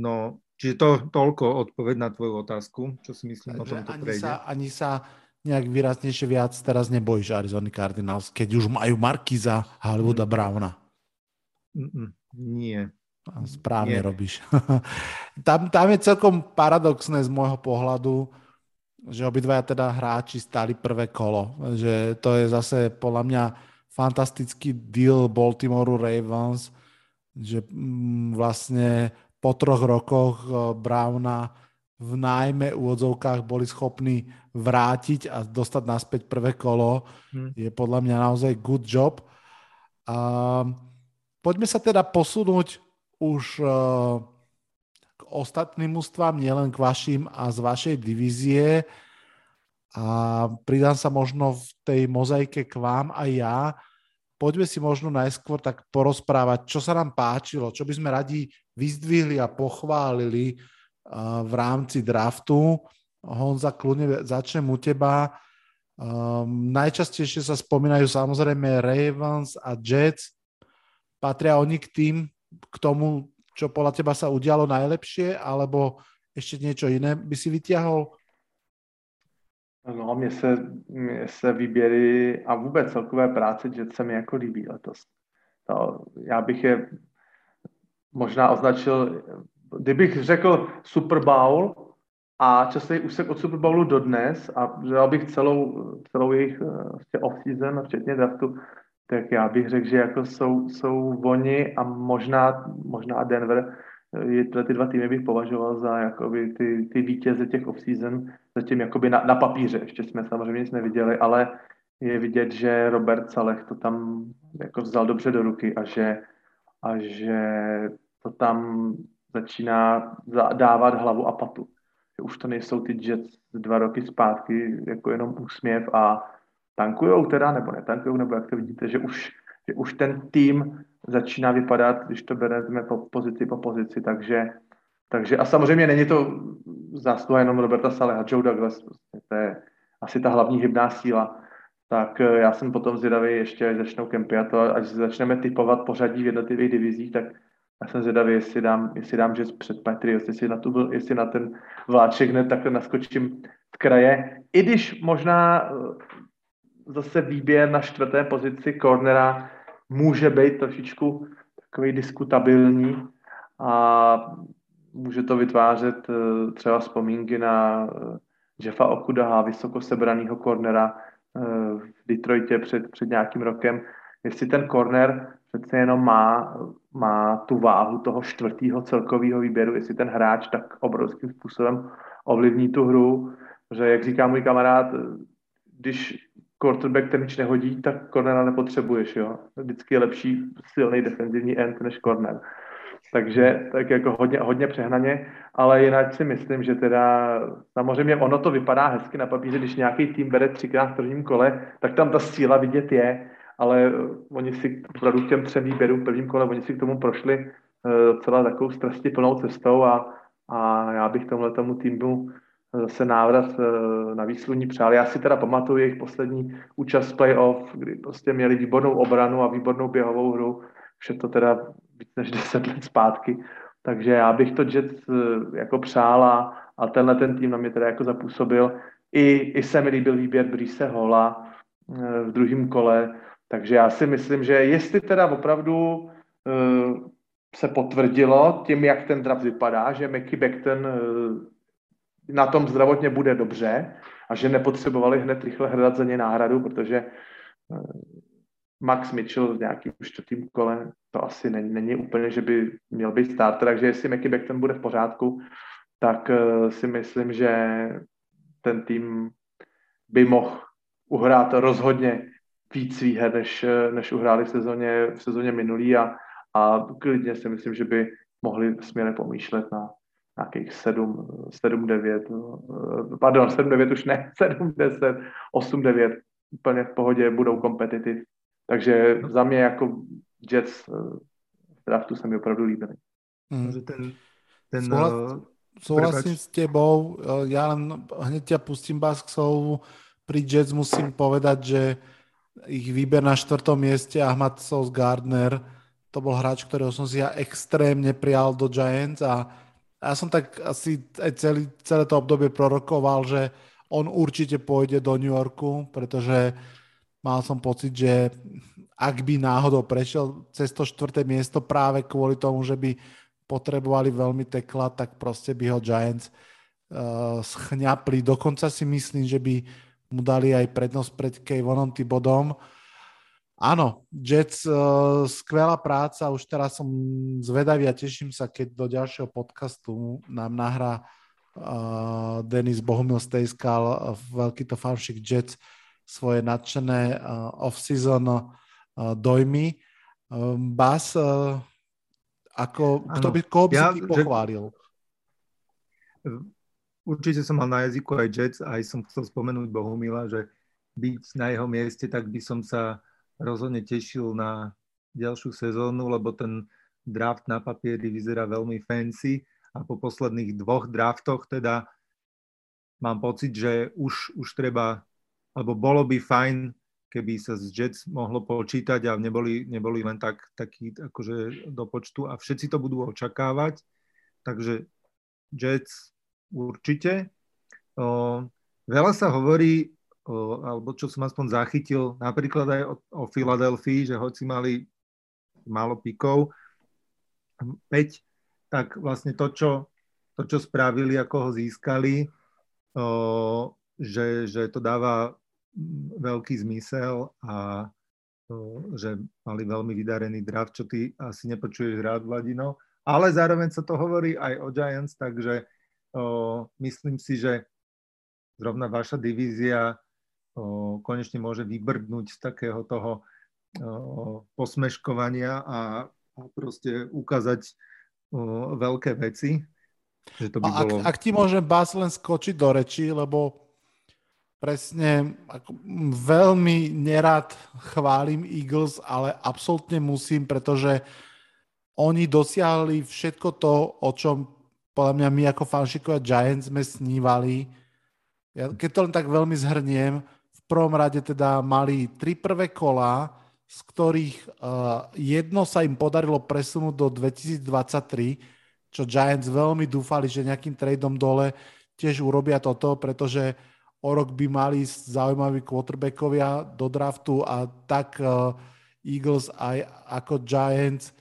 No, Čiže to toľko odpoveď na tvoju otázku, čo si myslím Takže o tomto ani Sa, ani sa nejak výraznejšie viac teraz nebojíš Arizona Cardinals, keď už majú Markiza Hollywooda mm. Browna. Mm-mm, nie. Správne nie. robíš. tam, tam je celkom paradoxné z môjho pohľadu, že obidvaja teda hráči stali prvé kolo. Že to je zase podľa mňa fantastický deal Baltimoreu Ravens, že mm, vlastne po troch rokoch uh, Browna v najmä úvodzovkách boli schopní vrátiť a dostať naspäť prvé kolo, hmm. je podľa mňa naozaj good job. A poďme sa teda posunúť už uh, k ostatným ústvám, nielen k vašim a z vašej divízie. A pridám sa možno v tej mozaike k vám a ja. Poďme si možno najskôr tak porozprávať, čo sa nám páčilo, čo by sme radi vyzdvihli a pochválili v rámci draftu. Honza, kľudne začnem u teba. Um, najčastejšie sa spomínajú samozrejme Ravens a Jets. Patria oni k tým, k tomu, čo podľa teba sa udialo najlepšie, alebo ešte niečo iné by si vytiahol? No, mně se, mně se výběry a vůbec celkové práce Jets se mi jako líbí letos. To, já bych je možná označil kdybych řekl Super Bowl a časový úsek od Super Bowlu do dnes a vzal bych celou, celou jejich vlastně off-season, včetně draftu, tak já bych řekl, že jako jsou, jsou oni a možná, možná Denver, je, tyhle ty dva týmy bych považoval za jakoby ty, ty vítěze těch off-season, zatím jakoby na, na papíře, ještě jsme samozřejmě nic neviděli, ale je vidět, že Robert Saleh to tam jako vzal dobře do ruky a že, a že to tam začíná dávat hlavu a patu. Už to nejsou ty Jets dva roky zpátky jako jenom úsměv a tankujou teda, nebo netankujou, nebo jak to vidíte, že už, že už ten tým začíná vypadat, když to bereme po pozici po pozici, takže, takže a samozřejmě není to zásluha jenom Roberta Saleha, Joe Douglas, prostě, to je asi ta hlavní hybná síla, tak eh, já jsem potom zvědavý ještě, až začnou kempy a to, až začneme typovat pořadí v jednotlivých divizích, tak já jsem zvědavý, jestli dám, jestli dám že před Patriots, jestli na, tu, jestli na ten vláček hned takhle naskočím z kraje. I když možná eh, zase výběr na čtvrté pozici cornera může být trošičku takový diskutabilní a může to vytvářet eh, třeba vzpomínky na eh, Jeffa Okudaha, vysoko sebraného cornera v Detroitě před, před nějakým rokem. Jestli ten corner přece jenom má, má tu váhu toho čtvrtého celkového výběru, jestli ten hráč tak obrovským způsobem ovlivní tu hru, že jak říká můj kamarád, když quarterback ten nič nehodí, tak cornera nepotřebuješ, jo. Vždycky je lepší silný defenzivní end než corner. Takže tak jako hodně, hodně přehnaně, ale jinak si myslím, že teda samozřejmě ono to vypadá hezky na papíře, když nějaký tým bere třikrát v prvním kole, tak tam ta síla vidět je, ale eh, oni si opravdu k těm třem výběrům v prvním kole, oni si k tomu prošli uh, celá takovou strasti plnou cestou a, a já bych tomhle tomu týmu zase návrat uh, na výsluní přál. Já si teda pamatuju jejich poslední účast playoff, kdy prostě měli výbornou obranu a výbornou běhovou hru, vše to teda víc než deset let zpátky, takže já bych to Jets uh, jako přála a tenhle ten tým na mě teda jako zapůsobil. I, i se mi líbil výběr Brise Hola v druhém kole, takže já si myslím, že jestli teda opravdu se potvrdilo tím, jak ten draft vypadá, že Mickey Beckton na tom zdravotně bude dobře a že nepotřebovali hned rychle hledat za ně náhradu, protože uh, Max Mitchell v nějakým čtvrtým kole, to asi není, není úplně, že by měl být starter, takže jestli Mickey Beckton bude v pořádku, tak uh, si myslím, že ten tým by mohl uhrát rozhodně víc výher, než, než uhráli v sezóně, v sezóně minulý a, a klidně si myslím, že by mohli směrem pomýšlet na nějakých 7, 7 9, pardon, 7, 9 už ne, 7, 10, 8, 9, úplně v pohodě, budou kompetitiv. Takže za mě jako Jets v draftu se mi opravdu líbili. Mm. Ten, ten, Súhlas, uh, súhlasím s tebou, ja len hneď ťa pustím Basksov, pri Jets musím povedať, že ich výber na štvrtom mieste Ahmad Sos Gardner, to bol hráč, ktorého som si ja extrémne prijal do Giants a ja som tak asi aj celý, celé to obdobie prorokoval, že on určite pôjde do New Yorku, pretože mal som pocit, že ak by náhodou prešiel cez to štvrté miesto práve kvôli tomu, že by potrebovali veľmi tekla, tak proste by ho Giants uh, schňapli. Dokonca si myslím, že by mu dali aj prednosť pred Kevonom Tibodom. Áno, Jets, uh, skvelá práca, už teraz som zvedavý a teším sa, keď do ďalšieho podcastu nám nahrá uh, Denis Bohumil Stejskal, veľký to fanšik Jets, svoje nadšené uh, off-season uh, dojmy. Um, Bas, uh, ako, kto by, koho by ja, si ty pochválil? Že, určite som mal na jazyku aj Jets, aj som chcel spomenúť Bohumila, že byť na jeho mieste, tak by som sa rozhodne tešil na ďalšiu sezónu, lebo ten draft na papieri vyzerá veľmi fancy a po posledných dvoch draftoch teda mám pocit, že už, už treba, alebo bolo by fajn, keby sa z Jets mohlo počítať a neboli, neboli len tak, taký akože do počtu a všetci to budú očakávať. Takže Jets určite. O, veľa sa hovorí alebo čo som aspoň zachytil, napríklad aj o, o Filadelfii, že hoci mali málo pikov, 5, tak vlastne to, čo, to, čo spravili, ako ho získali, o, že, že to dáva veľký zmysel a o, že mali veľmi vydarený draft, čo ty asi nepočuješ rád, Vladino. Ale zároveň sa to hovorí aj o Giants, takže o, myslím si, že zrovna vaša divízia konečne môže vybrdnúť z takého toho posmeškovania a, a proste ukázať veľké veci. Že to by ak, bolo... ak ti môžem Bas len skočiť do reči, lebo presne ako, veľmi nerad chválim Eagles, ale absolútne musím, pretože oni dosiahli všetko to, o čom podľa mňa my ako fanšikovia Giants sme snívali. Ja, keď to len tak veľmi zhrniem, prvom rade teda mali tri prvé kola, z ktorých uh, jedno sa im podarilo presunúť do 2023, čo Giants veľmi dúfali, že nejakým tradeom dole tiež urobia toto, pretože o rok by mali zaujímaví quarterbackovia do draftu a tak uh, Eagles aj ako Giants,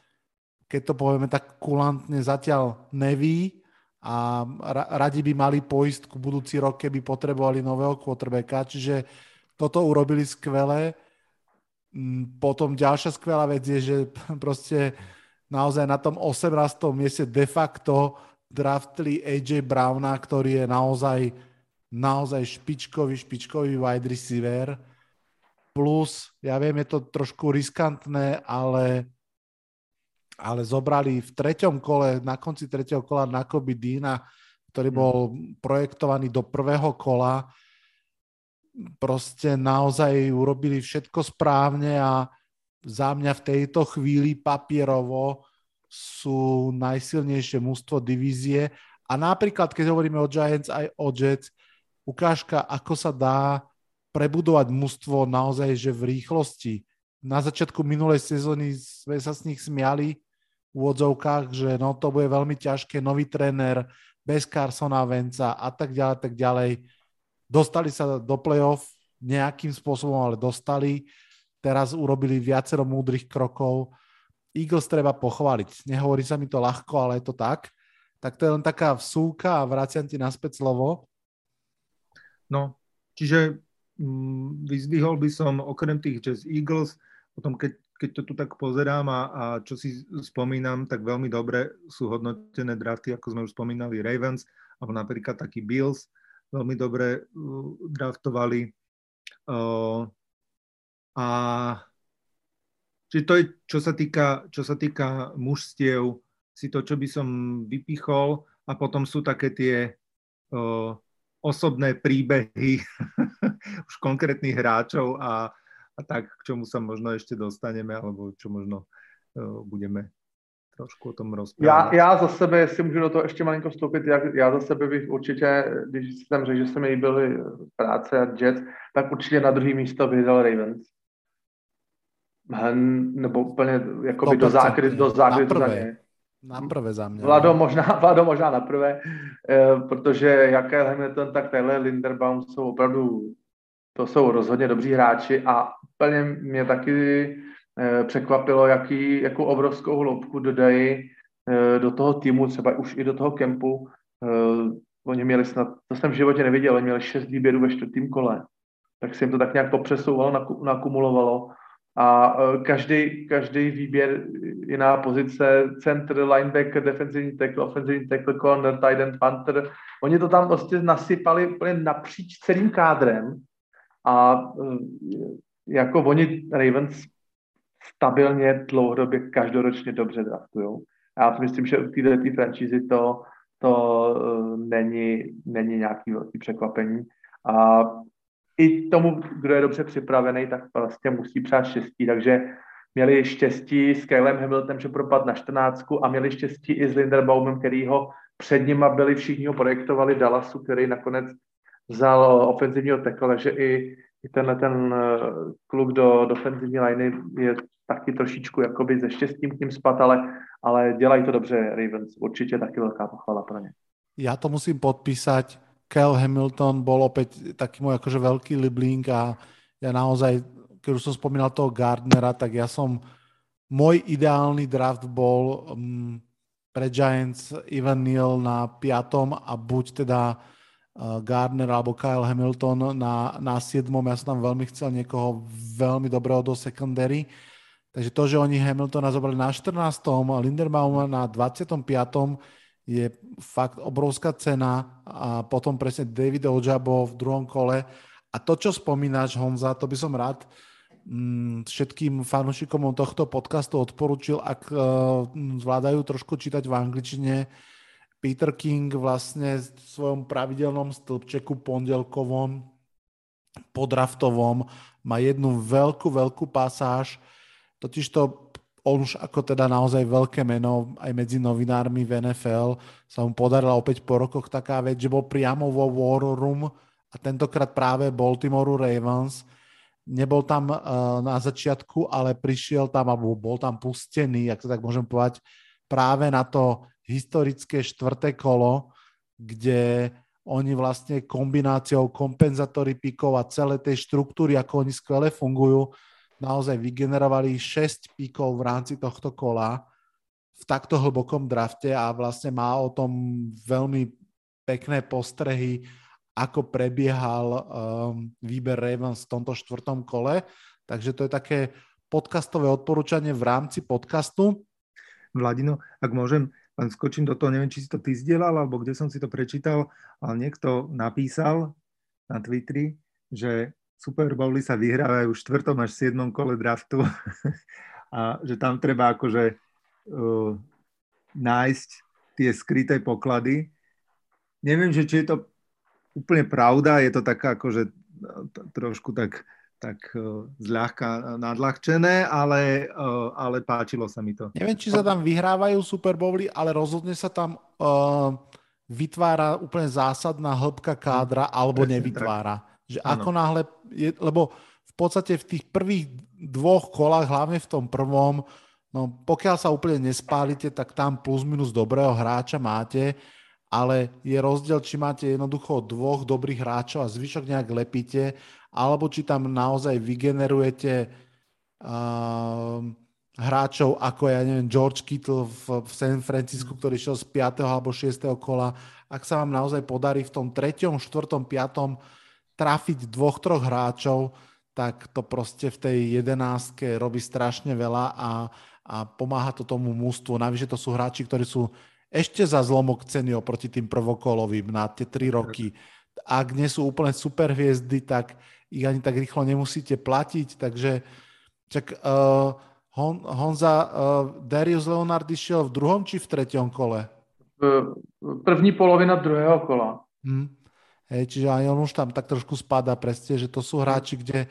keď to povieme tak kulantne, zatiaľ neví a radi by mali poistku budúci rok, keby potrebovali nového quarterbacka, čiže toto urobili skvelé. Mm, potom ďalšia skvelá vec je, že proste naozaj na tom 18. mieste de facto draftli AJ Browna, ktorý je naozaj, naozaj špičkový, špičkový wide receiver. Plus, ja viem, je to trošku riskantné, ale, ale zobrali v treťom kole, na konci tretieho kola Nakoby Dina, ktorý bol projektovaný do prvého kola proste naozaj urobili všetko správne a za mňa v tejto chvíli papierovo sú najsilnejšie mústvo divízie. A napríklad, keď hovoríme o Giants aj o Jets, ukážka, ako sa dá prebudovať mústvo naozaj, že v rýchlosti. Na začiatku minulej sezóny sme sa s nich smiali v úvodzovkách, že no to bude veľmi ťažké, nový tréner, bez Carsona Venca a tak ďalej, tak ďalej Dostali sa do play-off nejakým spôsobom, ale dostali. Teraz urobili viacero múdrych krokov. Eagles treba pochváliť. Nehovorí sa mi to ľahko, ale je to tak. Tak to je len taká vsúka a vraciam ti naspäť slovo. No, čiže mm, vyzdvihol by som okrem tých Jazz Eagles, potom keď, keď to tu tak pozerám a, a čo si spomínam, tak veľmi dobre sú hodnotené drafty, ako sme už spomínali, Ravens, alebo napríklad taký Bills, veľmi dobre draftovali. A čiže to je, čo sa týka, čo sa týka mužstiev, si to, čo by som vypichol a potom sú také tie osobné príbehy už konkrétnych hráčov a, a tak, k čomu sa možno ešte dostaneme, alebo čo možno budeme trošku o tom rozprávat. Já, já za sebe, jestli můžu do toho ještě malinko vstoupit, já, já za sebe bych určitě, když jsem řekl, že se mi líbily práce a Jets, tak určitě na druhý místo vydal Ravens. Hm, nebo úplně jakoby do zákry, do zákry na prvé. Na prvé za mě. Vlado možná, Vlado možná na prvé, eh, protože jak Hamilton, tak Taylor Linderbaum jsou opravdu, to jsou rozhodně dobří hráči a úplně mě taky překvapilo, jaký, jakou obrovskou hloubku dodají eh, do toho týmu, třeba už i do toho kempu. Eh, oni měli snad, to jsem v životě neviděl, oni měli šest výběrů ve čtvrtém kole. Tak se jim to tak nějak popřesouvalo, nakumulovalo a každý, každý výběr, jiná pozice, center, linebacker, defensivní tackle, offensivní tackle, corner, tight end, punter, oni to tam prostě nasypali úplně napříč celým kádrem a jako oni Ravens stabilně dlouhodobě každoročně dobře draftují. Já si myslím, že u této franšízy to, to uh, není, není nějaký velký překvapení. A i tomu, kdo je dobře připravený, tak vlastně musí přát štěstí. Takže měli štěstí s Kylem Hamiltonem, že propad na 14 a měli štěstí i s Linderbaumem, který ho před nima byli, všichni ho projektovali Dallasu, který nakonec vzal ofenzivního tekla, i, i tenhle ten eh, kluk do defenzivní liney je taky trošičku jakoby ze štěstím k ním spad, ale, ale dělají to dobře Ravens. Určitě taky velká pochvala pro ně. Já to musím podpísať. Kel Hamilton bol opäť taký môj akože veľký libling a ja naozaj, keď už som spomínal toho Gardnera, tak ja som, môj ideálny draft bol um, pre Giants Ivan Neal na piatom a buď teda Gardner alebo Kyle Hamilton na, na siedmom. Ja som tam veľmi chcel niekoho veľmi dobrého do secondary. Takže to, že oni Hamiltona zobrali na 14. Linderbauma na 25. je fakt obrovská cena a potom presne David Ojabo v druhom kole. A to, čo spomínaš, Honza, to by som rád mm, všetkým fanúšikom tohto podcastu odporučil, ak uh, zvládajú trošku čítať v angličtine. Peter King vlastne v svojom pravidelnom stĺpčeku pondelkovom, podraftovom, má jednu veľkú, veľkú pasáž, Totiž to on už ako teda naozaj veľké meno aj medzi novinármi v NFL sa mu podarila opäť po rokoch taká vec, že bol priamo vo War Room a tentokrát práve Baltimore Ravens. Nebol tam uh, na začiatku, ale prišiel tam a bol tam pustený, ak to tak môžem povedať, práve na to historické štvrté kolo, kde oni vlastne kombináciou kompenzátory pikov a celé tej štruktúry, ako oni skvele fungujú, naozaj vygenerovali 6 píkov v rámci tohto kola v takto hlbokom drafte a vlastne má o tom veľmi pekné postrehy, ako prebiehal um, výber Ravens v tomto štvrtom kole. Takže to je také podcastové odporúčanie v rámci podcastu. Vladino, ak môžem, len skočím do toho, neviem, či si to ty zdieľal, alebo kde som si to prečítal, ale niekto napísal na Twitteri, že Super Bowly sa vyhrávajú v 4. až 7. kole draftu a že tam treba akože uh, nájsť tie skryté poklady. Neviem, že či je to úplne pravda, je to taká akože no, trošku tak, tak uh, zľahka nadľahčené, ale, uh, ale páčilo sa mi to. Neviem, či sa tam vyhrávajú Super Bowly, ale rozhodne sa tam uh, vytvára úplne zásadná hĺbka kádra alebo Presne nevytvára. Tak. Že ano. ako náhle, je, lebo v podstate v tých prvých dvoch kolách, hlavne v tom prvom, no pokiaľ sa úplne nespálite, tak tam plus minus dobrého hráča máte, ale je rozdiel, či máte jednoducho dvoch dobrých hráčov a zvyšok nejak lepíte, alebo či tam naozaj vygenerujete uh, hráčov ako, ja neviem, George Kittle v, v San Francisco, ktorý šiel z 5. alebo 6. kola. Ak sa vám naozaj podarí v tom 3., 4., 5 trafiť dvoch, troch hráčov, tak to proste v tej jedenáctke robí strašne veľa a, a pomáha to tomu mústvu. Navyše to sú hráči, ktorí sú ešte za zlomok ceny oproti tým prvokolovým na tie tri roky. Ak nie sú úplne super hviezdy, tak ich ani tak rýchlo nemusíte platiť, takže čak, uh, Hon, Honza, uh, Darius Leonard išiel v druhom či v treťom kole? První polovina druhého kola. Hmm. Hej, čiže aj on už tam tak trošku spada presne, že to sú hráči, kde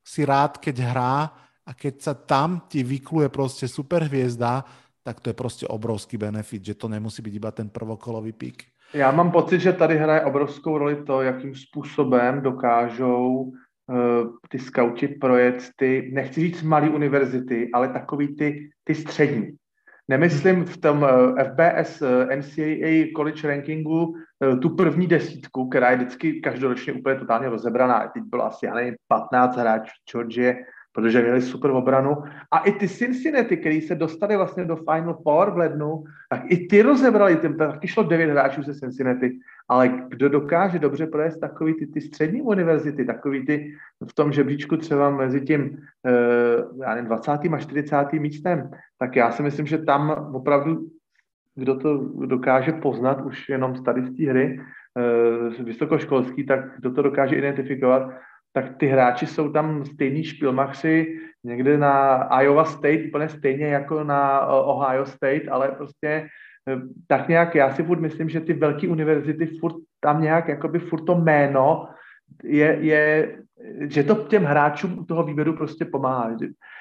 si rád, keď hrá a keď sa tam ti vykluje proste super hviezda, tak to je prostě obrovský benefit, že to nemusí být iba ten prvokolový pík. Já mám pocit, že tady hraje obrovskou roli to, jakým způsobem dokážou uh, ty skauti projet ty, nechci říct malý univerzity, ale takový ty, ty střední. Nemyslím v tom eh, FBS eh, NCAA college rankingu tu první desítku, která je vždycky každoročně úplně totálně rozebraná. Teď bylo asi, já nevím, 15 hráčů Georgie, protože měli super obranu. A i ty Cincinnati, který se dostali vlastně do Final Four v lednu, tak i ty rozebrali, tím taky šlo devět hráčů ze Cincinnati, ale kdo dokáže dobře projést takový ty, ty střední univerzity, takový ty v tom žebříčku třeba mezi tím uh, já nevím, 20. a 40. místem, tak já si myslím, že tam opravdu kdo to dokáže poznat už jenom z tady z té hry, uh, vysokoškolský, tak kdo to dokáže identifikovat, tak ty hráči jsou tam stejný špilmachři, někde na Iowa State úplně stejně jako na Ohio State, ale prostě eh, tak nějak já si furt myslím, že ty velké univerzity furt tam nějak jakoby furt to jméno je, je že to těm hráčům toho výběru prostě pomáhá.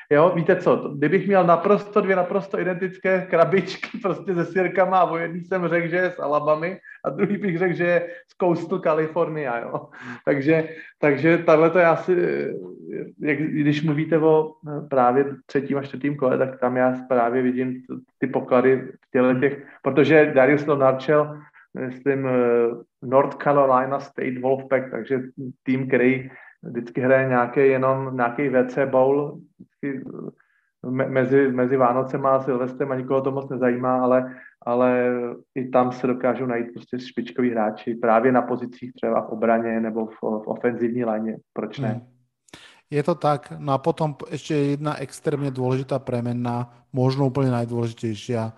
Jo, víte co, kdybych měl naprosto dvě naprosto identické krabičky prostě se sirkama a o jedný jsem řekl, že je s Alabamy a druhý bych řekl, že je z Coastal California, jo. Takže, takže tahle to já si, jak, když mluvíte o právě třetím a čtvrtým kole, tak tam já právě vidím ty poklady v těle těch, protože Darius Lonarčel, myslím, North Carolina State Wolfpack, takže tým, který vždycky hraje nějaký jenom nějaký WC bowl mezi, mezi Vánocema a Silvestrem a nikoho to moc nezajímá, ale, ale i tam se dokážou najít prostě špičkoví hráči právě na pozicích třeba v obraně nebo v, v ofenzivní léně. Proč ne? Hmm. Je to tak. No a potom ešte jedna extrémne dôležitá premenná, možno úplne najdôležitejšia.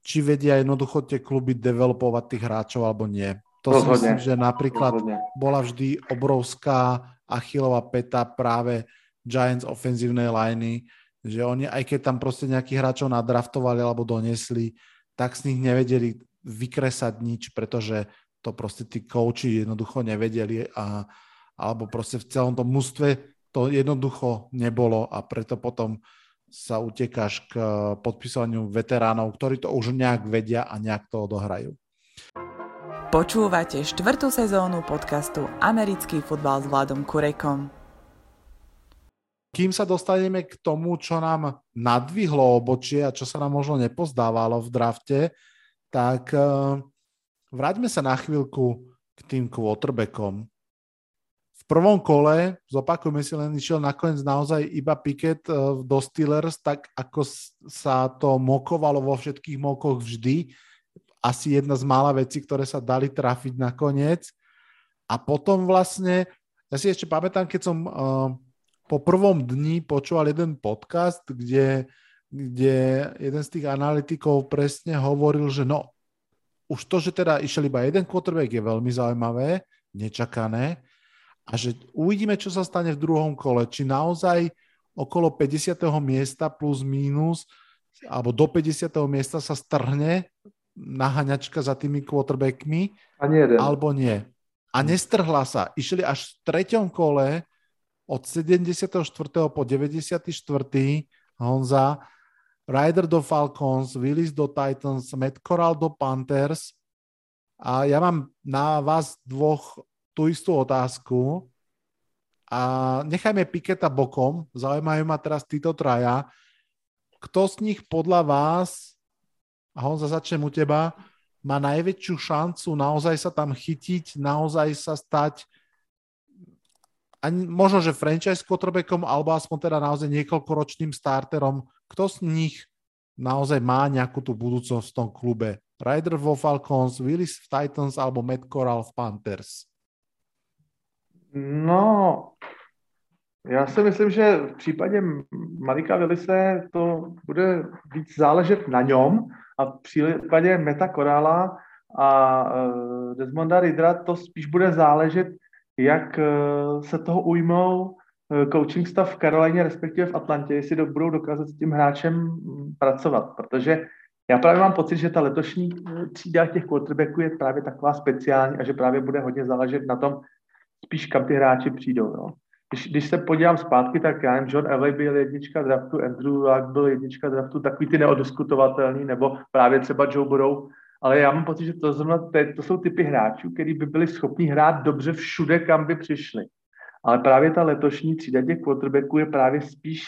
Či vedia jednoducho tie kluby developovať tých hráčov alebo nie. To Rozhodne. si myslím, že napríklad Rozhodne. bola vždy obrovská achilová peta práve Giants ofenzívnej liney, že oni, aj keď tam proste nejakých hráčov nadraftovali alebo donesli, tak z nich nevedeli vykresať nič, pretože to proste tí kouči jednoducho nevedeli a, alebo proste v celom tom mústve to jednoducho nebolo a preto potom sa utekáš k podpisovaniu veteránov, ktorí to už nejak vedia a nejak to odohrajú. Počúvate štvrtú sezónu podcastu Americký futbal s Vladom Kurekom. Kým sa dostaneme k tomu, čo nám nadvihlo obočie a čo sa nám možno nepozdávalo v drafte, tak uh, vráťme sa na chvíľku k tým quarterbackom. V prvom kole, zopakujme si len, išiel nakoniec naozaj iba Pickett uh, do Steelers, tak ako sa to mokovalo vo všetkých mokoch vždy asi jedna z mála vecí, ktoré sa dali trafiť nakoniec. A potom vlastne, ja si ešte pamätám, keď som uh, po prvom dni počúval jeden podcast, kde, kde jeden z tých analytikov presne hovoril, že no, už to, že teda išiel iba jeden quarterback je veľmi zaujímavé, nečakané a že uvidíme, čo sa stane v druhom kole, či naozaj okolo 50. miesta plus mínus alebo do 50. miesta sa strhne naháňačka za tými quarterbackmi, Ani jeden. alebo nie. A nestrhla sa. Išli až v treťom kole od 74. po 94. Honza, Ryder do Falcons, Willis do Titans, Matt Corral do Panthers. A ja mám na vás dvoch tú istú otázku. A nechajme Piketa bokom, zaujímajú ma teraz títo traja. Kto z nich podľa vás a Honza, začnem u teba, má najväčšiu šancu naozaj sa tam chytiť, naozaj sa stať ani, možno, že franchise quarterbackom, alebo aspoň teda naozaj niekoľkoročným starterom. Kto z nich naozaj má nejakú tú budúcnosť v tom klube? Ryder vo Falcons, Willis v Titans alebo Matt Corral v Panthers? No, já si myslím, že v případě Marika Willise to bude víc záležet na něm, a v případě Meta Korála a uh, Desmonda Ridra to spíš bude záležet, jak uh, se toho ujmou uh, coaching stav v Karolíně, respektive v Atlantě, jestli do, budou dokázat s tím hráčem mm, pracovat, protože já právě mám pocit, že ta letošní třída těch quarterbacků je právě taková speciální a že právě bude hodně záležet na tom, spíš kam ty hráči přijdou. Jo když, když se podívám zpátky, tak já nevím, John Elway byl jednička draftu, Andrew Luck byl jednička draftu, takový ty neodiskutovatelný, nebo právě třeba Joe Burrow, ale já mám pocit, že to, zrovna, to jsou typy hráčů, kteří by byli schopni hrát dobře všude, kam by přišli. Ale právě ta letošní třída těch quarterbacků je právě spíš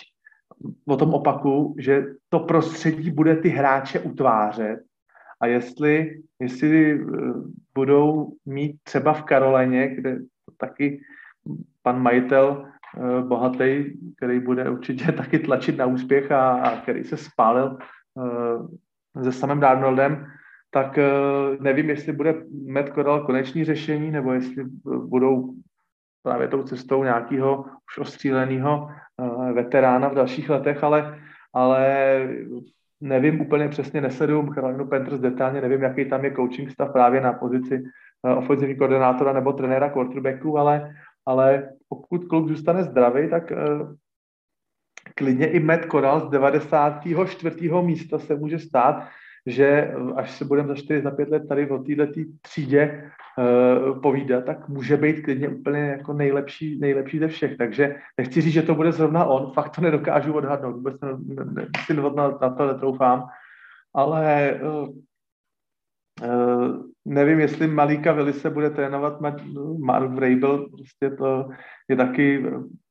o tom opaku, že to prostředí bude ty hráče utvářet a jestli, jestli eh, budou mít třeba v Karolajně, kde taky pan majitel uh, bohatý, který bude určitě taky tlačit na úspěch a, a který se spálil uh, se samým Darnoldem, tak uh, nevím, jestli bude Matt Corral konečný řešení, nebo jestli budou právě tou cestou nějakého už ostříleného uh, veterána v dalších letech, ale, ale nevím úplně přesně, nesleduju Carolinu Panthers detailně, nevím, jaký tam je coaching stav právě na pozici ofenzivní koordinátora nebo trenéra quarterbacku, ale, ale pokud kluk zůstane zdravý, tak klidně i Matt Corral z 94. místa se může stát, že až se budeme za 4, za 5 let tady o této třídě uh, povídat, tak může být klidně úplně jako nejlepší, nejlepší ze všech. Takže nechci říct, že to bude zrovna on, fakt to nedokážu odhadnout, vůbec ne, ne, si na, na to netroufám, ale uh, uh, nevím, jestli Malíka Vili bude trénovat Mark Vrabel, prostě to je taky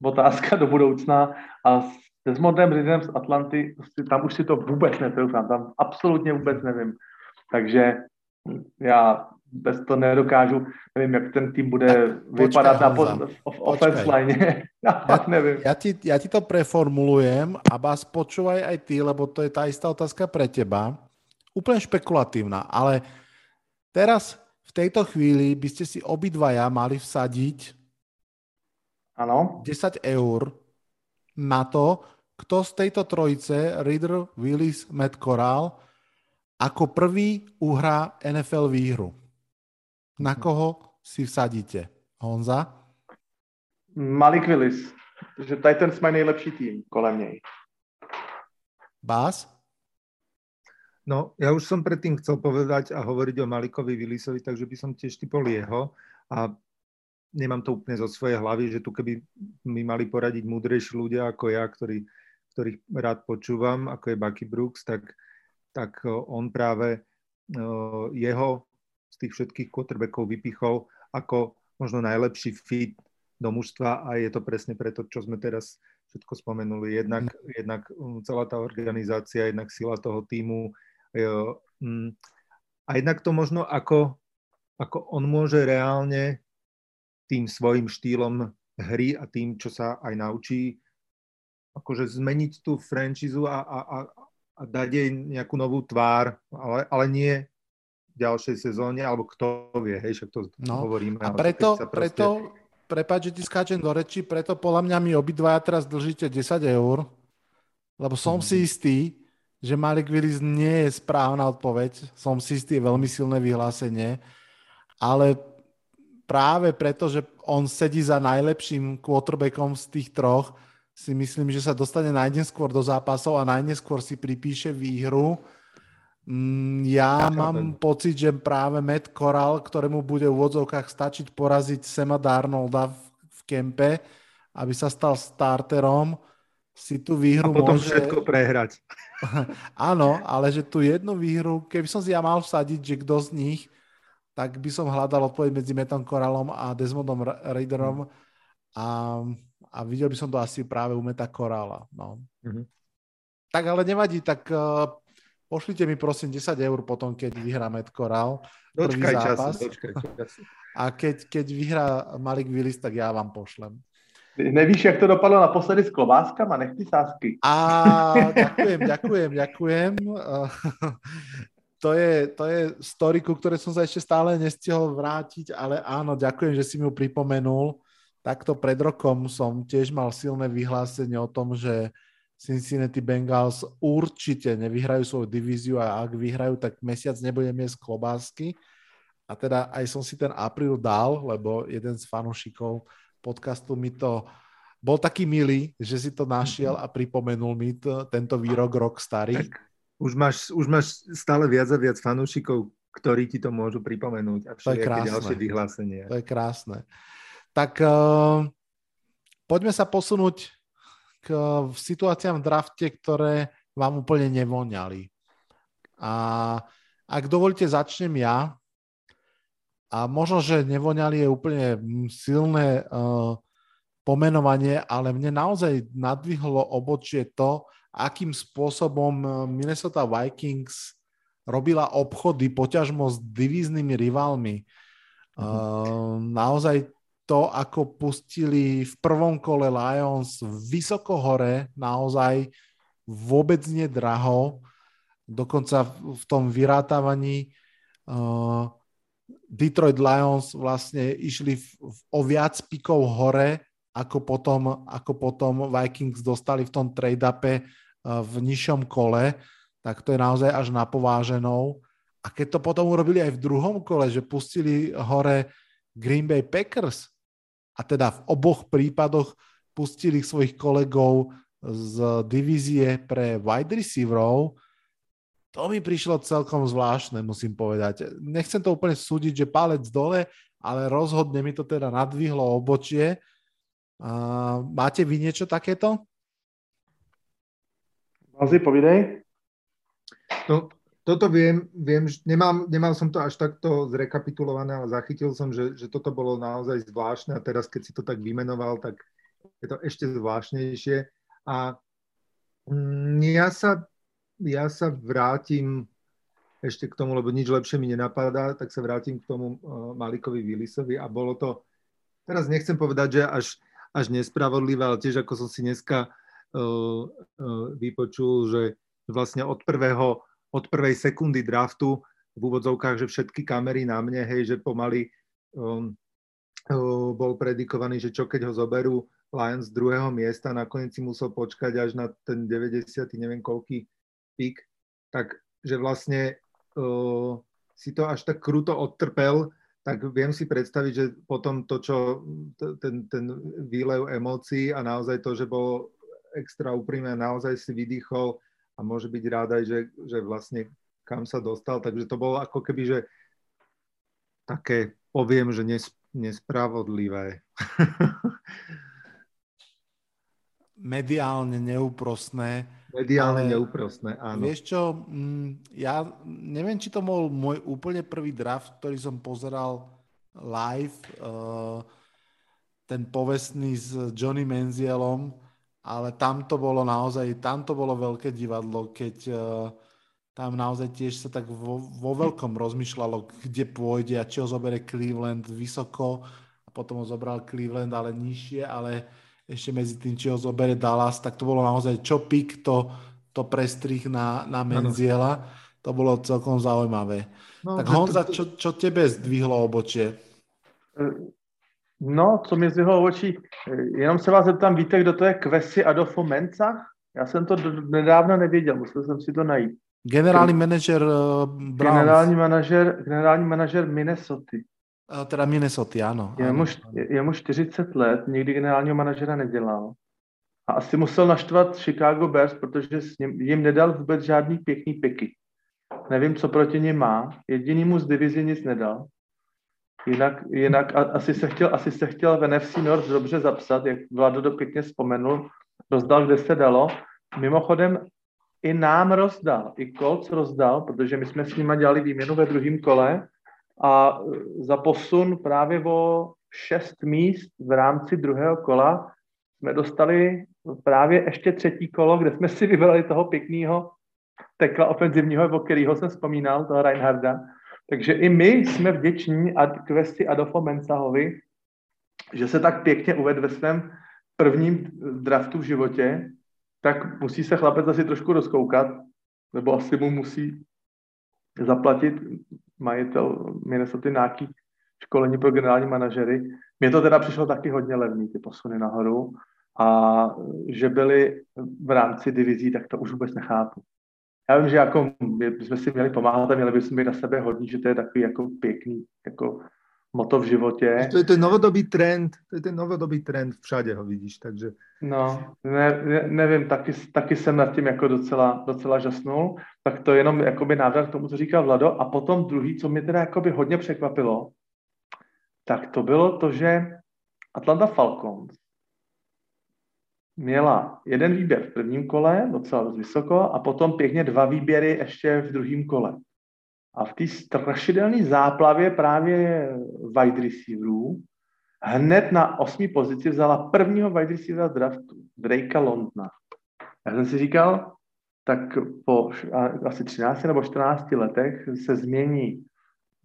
otázka do budoucna a s Desmondem Ridem z Atlanty, tam už si to vůbec netroufám, tam absolutně vůbec nevím. Takže já bez to nedokážu, nevím, jak ten tým bude vypadat na v offense line. ja, nevím. Ja ti, ja ti to preformulujem a vás počúvaj aj ty, lebo to je tá istá otázka pre teba. Úplne špekulatívna, ale teraz v tejto chvíli by ste si obidvaja mali vsadiť ano. 10 eur na to, kto z tejto trojice, Reader, Willis, Matt Corral, ako prvý uhrá NFL výhru. Na koho si vsadíte? Honza? Malik Willis. Že Titans mají nejlepší tým kolem něj. Bás? No, ja už som predtým chcel povedať a hovoriť o Malikovi Willisovi, takže by som tiež typol jeho a nemám to úplne zo svojej hlavy, že tu keby mi mali poradiť múdrejší ľudia ako ja, ktorí ktorých rád počúvam, ako je Bucky Brooks, tak, tak e, on práve e, jeho z tých všetkých quarterbackov vypichol ako možno najlepší fit do mužstva a je to presne preto, čo sme teraz všetko spomenuli. Jednak, mm. jednak mm, celá tá organizácia, jednak sila toho týmu mm, a jednak to možno ako, ako on môže reálne tým svojim štýlom hry a tým, čo sa aj naučí, akože zmeniť tú franchízu a, a, a, a dať jej nejakú novú tvár, ale, ale nie v ďalšej sezóne, alebo kto vie, hej, však to no. hovoríme. A preto, proste... preto prepáč, že ti skáčem do reči, preto podľa mňa mi obidvaja teraz držíte 10 eur, lebo som mm. si istý, že Malik Willis nie je správna odpoveď. Som si istý, je veľmi silné vyhlásenie, ale práve preto, že on sedí za najlepším quarterbackom z tých troch, si myslím, že sa dostane najneskôr do zápasov a najneskôr si pripíše výhru. Mm, ja mám pocit, že práve Matt Corral, ktorému bude v úvodzovkách stačiť poraziť Sema Darnolda v, v kempe, aby sa stal starterom, si tú výhru a potom môže... všetko prehrať. Áno, ale že tú jednu výhru, keby som si ja mal vsadiť, že kto z nich, tak by som hľadal odpoveď medzi Metom Corralom a Desmondom Raiderom. A a videl by som to asi práve u Meta Korála. No. Mm-hmm. Tak ale nevadí, tak uh, pošlite mi prosím 10 eur potom, keď vyhrá Met Korál. Dočkaj zápas. času, dočkaj času. A keď, keď vyhrá Malik Willis, tak ja vám pošlem. Nevíš, jak to dopadlo naposledy s klobáskama? Nech ty sásky. A ďakujem, ďakujem, ďakujem. To je, to je story, ku ktoré som sa ešte stále nestihol vrátiť, ale áno, ďakujem, že si mi ju pripomenul takto pred rokom som tiež mal silné vyhlásenie o tom, že Cincinnati Bengals určite nevyhrajú svoju divíziu a ak vyhrajú, tak mesiac nebudem jesť klobásky. A teda aj som si ten apríl dal, lebo jeden z fanúšikov podcastu mi to bol taký milý, že si to našiel a pripomenul mi to, tento výrok rok starý. Tak už máš, už máš stále viac a viac fanúšikov, ktorí ti to môžu pripomenúť a všetky ďalšie vyhlásenia. To je krásne. Tak uh, poďme sa posunúť k uh, situáciám v drafte, ktoré vám úplne nevoňali. A ak dovolíte, začnem ja. A možno, že nevoňali je úplne silné uh, pomenovanie, ale mne naozaj nadvihlo obočie to, akým spôsobom Minnesota Vikings robila obchody poťažmo s divíznymi rivalmi. Uh, naozaj to, ako pustili v prvom kole Lions vysoko hore, naozaj vôbec nedraho, dokonca v tom vyrátávaní uh, Detroit Lions vlastne išli v, v, o viac pikov hore, ako potom, ako potom Vikings dostali v tom trade-upe v nižšom kole, tak to je naozaj až napováženou. A keď to potom urobili aj v druhom kole, že pustili hore Green Bay Packers a teda v oboch prípadoch pustili svojich kolegov z divízie pre wide receiverov, to mi prišlo celkom zvláštne, musím povedať. Nechcem to úplne súdiť, že palec dole, ale rozhodne mi to teda nadvihlo obočie. Máte vy niečo takéto? Vazi, povídej. No, toto viem, viem nemám, nemal som to až takto zrekapitulované, ale zachytil som, že, že toto bolo naozaj zvláštne a teraz, keď si to tak vymenoval, tak je to ešte zvláštnejšie. A mm, ja sa, ja sa vrátim ešte k tomu, lebo nič lepšie mi nenapadá, tak sa vrátim k tomu uh, Malikovi Willisovi a bolo to, teraz nechcem povedať, že až, až nespravodlivé, ale tiež ako som si dneska vypočul, že vlastne od prvého, od prvej sekundy draftu v úvodzovkách, že všetky kamery na mne, hej, že pomaly um, uh, bol predikovaný, že čo keď ho zoberú Lions z druhého miesta, nakoniec si musel počkať až na ten 90. neviem koľký pík, tak že vlastne uh, si to až tak kruto odtrpel, tak viem si predstaviť, že potom to, čo ten, ten výlev emócií a naozaj to, že bol extra úprimné, naozaj si vydýchol a môže byť rád aj, že, že vlastne kam sa dostal. Takže to bolo ako keby, že také, poviem, že nes, nespravodlivé. Mediálne neúprostné. Mediálne ale, neúprostné, áno. Vieš čo, mm, ja neviem, či to bol môj úplne prvý draft, ktorý som pozeral live, uh, ten povestný s Johnny Menzielom, ale tam to bolo naozaj, tam to bolo veľké divadlo, keď uh, tam naozaj tiež sa tak vo, vo veľkom rozmýšľalo, kde pôjde a či ho zoberie Cleveland vysoko a potom ho zobral Cleveland, ale nižšie, ale ešte medzi tým, či ho zoberie Dallas, tak to bolo naozaj čo pik, to, to prestrih na, na Menziela. To bolo celkom zaujímavé. No, tak Honza, čo, čo tebe zdvihlo obočie? No, co mi zvyhlo očí, jenom se vás zeptám, víte, kdo to je Kvesi Adolfo Menca? Já jsem to nedávno nevěděl, musel jsem si to najít. Generální manažer uh, Browns. Generální manažer, generální manažer Minnesota. Uh, teda Minnesota, ano. Je mu, je mu 40 let, nikdy generálního manažera nedělal. A asi musel naštvat Chicago Bears, protože jim nedal vůbec žádný pěkný piky. Nevím, co proti ním má. Jediný mu z divizi nic nedal. Jinak, jinak asi, se chtěl, asi se chtěl v NFC North dobře zapsat, jak Vlado to pěkně vzpomenul, rozdal, kde se dalo. Mimochodem i nám rozdal, i Colts rozdal, protože my jsme s nimi dělali výměnu ve druhém kole a za posun právě o šest míst v rámci druhého kola jsme dostali právě ještě třetí kolo, kde jsme si vybrali toho pěkného tekla ofenzivního, o kterého jsem vzpomínal, toho Reinharda. Takže i my jsme vděční a kvesti Adolfo Mensahovi, že se tak pěkně uvedl ve svém prvním draftu v životě, tak musí se chlapec asi trošku rozkoukat, nebo asi mu musí zaplatit majitel Minnesota nějaký školení pro generální manažery. Mně to teda přišlo taky hodně levný, ty posuny nahoru. A že byli v rámci divizí, tak to už vůbec nechápu já vím, že jako my jsme si měli pomáhat a měli bychom být na sebe hodní, že to je takový jako pěkný jako moto v životě. To je ten novodobý trend, to je ten novodobý trend, všade ho vidíš, takže... No, ne, ne, nevím, taky, taky jsem nad tím jako docela, docela žasnul, tak to je jenom jakoby návrat k tomu, co říkal Vlado. A potom druhý, co mě teda jakoby hodně překvapilo, tak to bylo to, že Atlanta Falcons měla jeden výběr v prvním kole, docela dost vysoko, a potom pěkně dva výběry ještě v druhém kole. A v té strašidelné záplavě právě wide receiverů hned na osmý pozici vzala prvního wide receivera draftu, Drakea Londna. Já jsem si říkal, tak po asi 13 nebo 14 letech se změní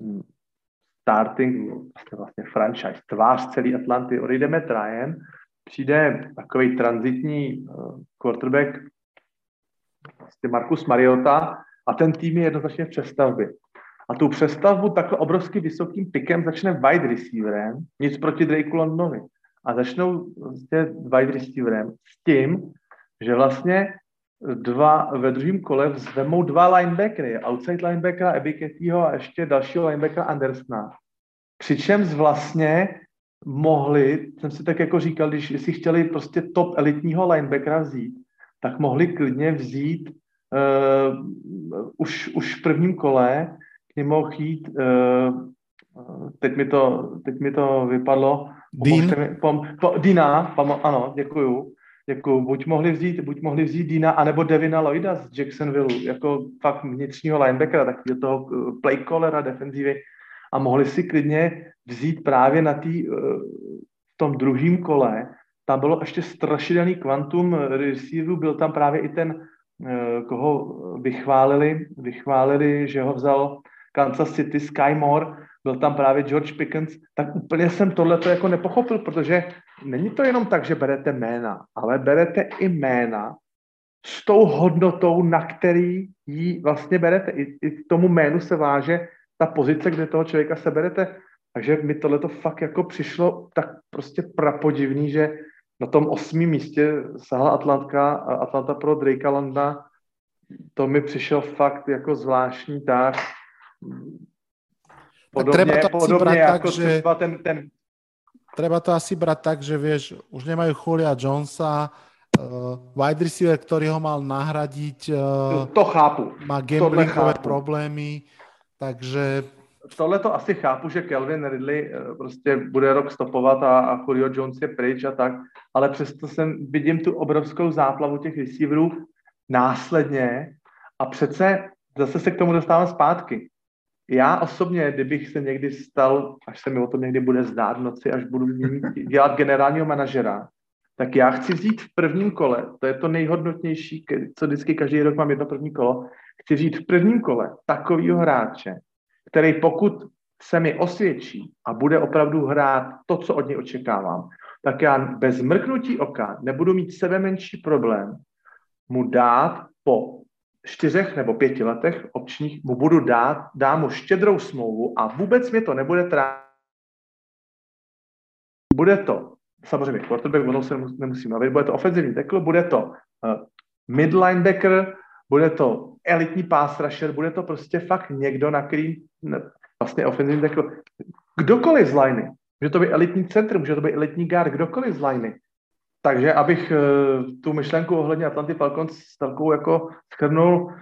hm, starting, vlastně, vlastně franchise, tvář celý Atlanty, odejde Matt přijde takový transitní uh, quarterback, Markus Mariota, a ten tým je jednoznačně v přestavbě. A tu přestavbu takhle obrovsky vysokým pikem začne wide receiverem, nic proti Drakeu Londonovi. A začnou vlastně wide receiverem s tím, že vlastně dva, ve druhém kole vezmou dva linebackery, outside linebackera Ebiketyho a ještě dalšího linebackera Andersona. Přičemž vlastně mohli, jsem si tak jako říkal, když si chtěli prostě top elitního linebackera vzít, tak mohli klidně vzít uh, už, už v prvním kole k němu jít, uh, teď, mi to, teď mi to vypadlo, Dean? Mi, pom, po, Dina, pom, ano, děkuju, děkuju, buď mohli vzít, buď mohli vzít Dina, anebo Devina Lloyda z Jacksonville, jako fakt vnitřního linebackera, takového toho play callera defenzívy a mohli si klidně vzít právě na tý, v tom druhém kole, tam bylo ještě strašidelný kvantum receiverů, byl tam právě i ten Eh, koho vychválili, vychválili, že ho vzal Kansas City Sky Moore, byl tam právě George Pickens, tak úplně jsem tohle jako nepochopil, protože není to jenom tak, že berete jména, ale berete i jména s tou hodnotou, na který ji vlastně berete. I, i tomu jménu se váže ta pozice, kde toho člověka se berete. Takže mi tohle to fakt jako přišlo tak prostě prapodivný, že na tom osmém místě sahla Atlantka, Atlanta pro Drakea Landa. To mi přišel fakt jako zvláštní tak. Podobně, tak treba to podobně jako tak, že... ten, ten... Treba to asi brať tak, že vieš, už nemajú Julia Jonesa, uh, wide receiver, ktorý ho mal nahradiť, uh, to chápu. má gamblingové problémy, takže tohle to asi chápu, že Kelvin Ridley eh, prostě bude rok stopovat a, a Julio Jones je pryč a tak, ale přesto jsem, vidím tu obrovskou záplavu těch receiverů následně a přece zase se k tomu dostávám zpátky. Já osobně, kdybych se někdy stal, až se mi o tom někdy bude zdát v noci, až budu dělat generálního manažera, tak já chci vzít v prvním kole, to je to nejhodnotnější, co vždycky každý rok mám jedno první kolo, chci vzít v prvním kole takového hráče, který pokud se mi osvědčí a bude opravdu hrát to, co od něj očekávám, tak já bez mrknutí oka nebudu mít sebe menší problém mu dát po čtyřech nebo pěti letech občních, mu budu dát, dám mu štědrou smlouvu a vůbec mě to nebude trávit. Bude to, samozřejmě quarterback, ono se nemusím bavit, bude to ofenzivní tackle, bude to uh, mid linebacker, bude to elitní pass rusher, bude to prostě fakt někdo, na který vlastně ofenzivní tackle, kdokoliv z liney, může to být elitní centrum, může to být elitní guard, kdokoliv z liney. Takže abych uh, tu myšlenku ohledně Atlanty Falcons takovou jako schrnul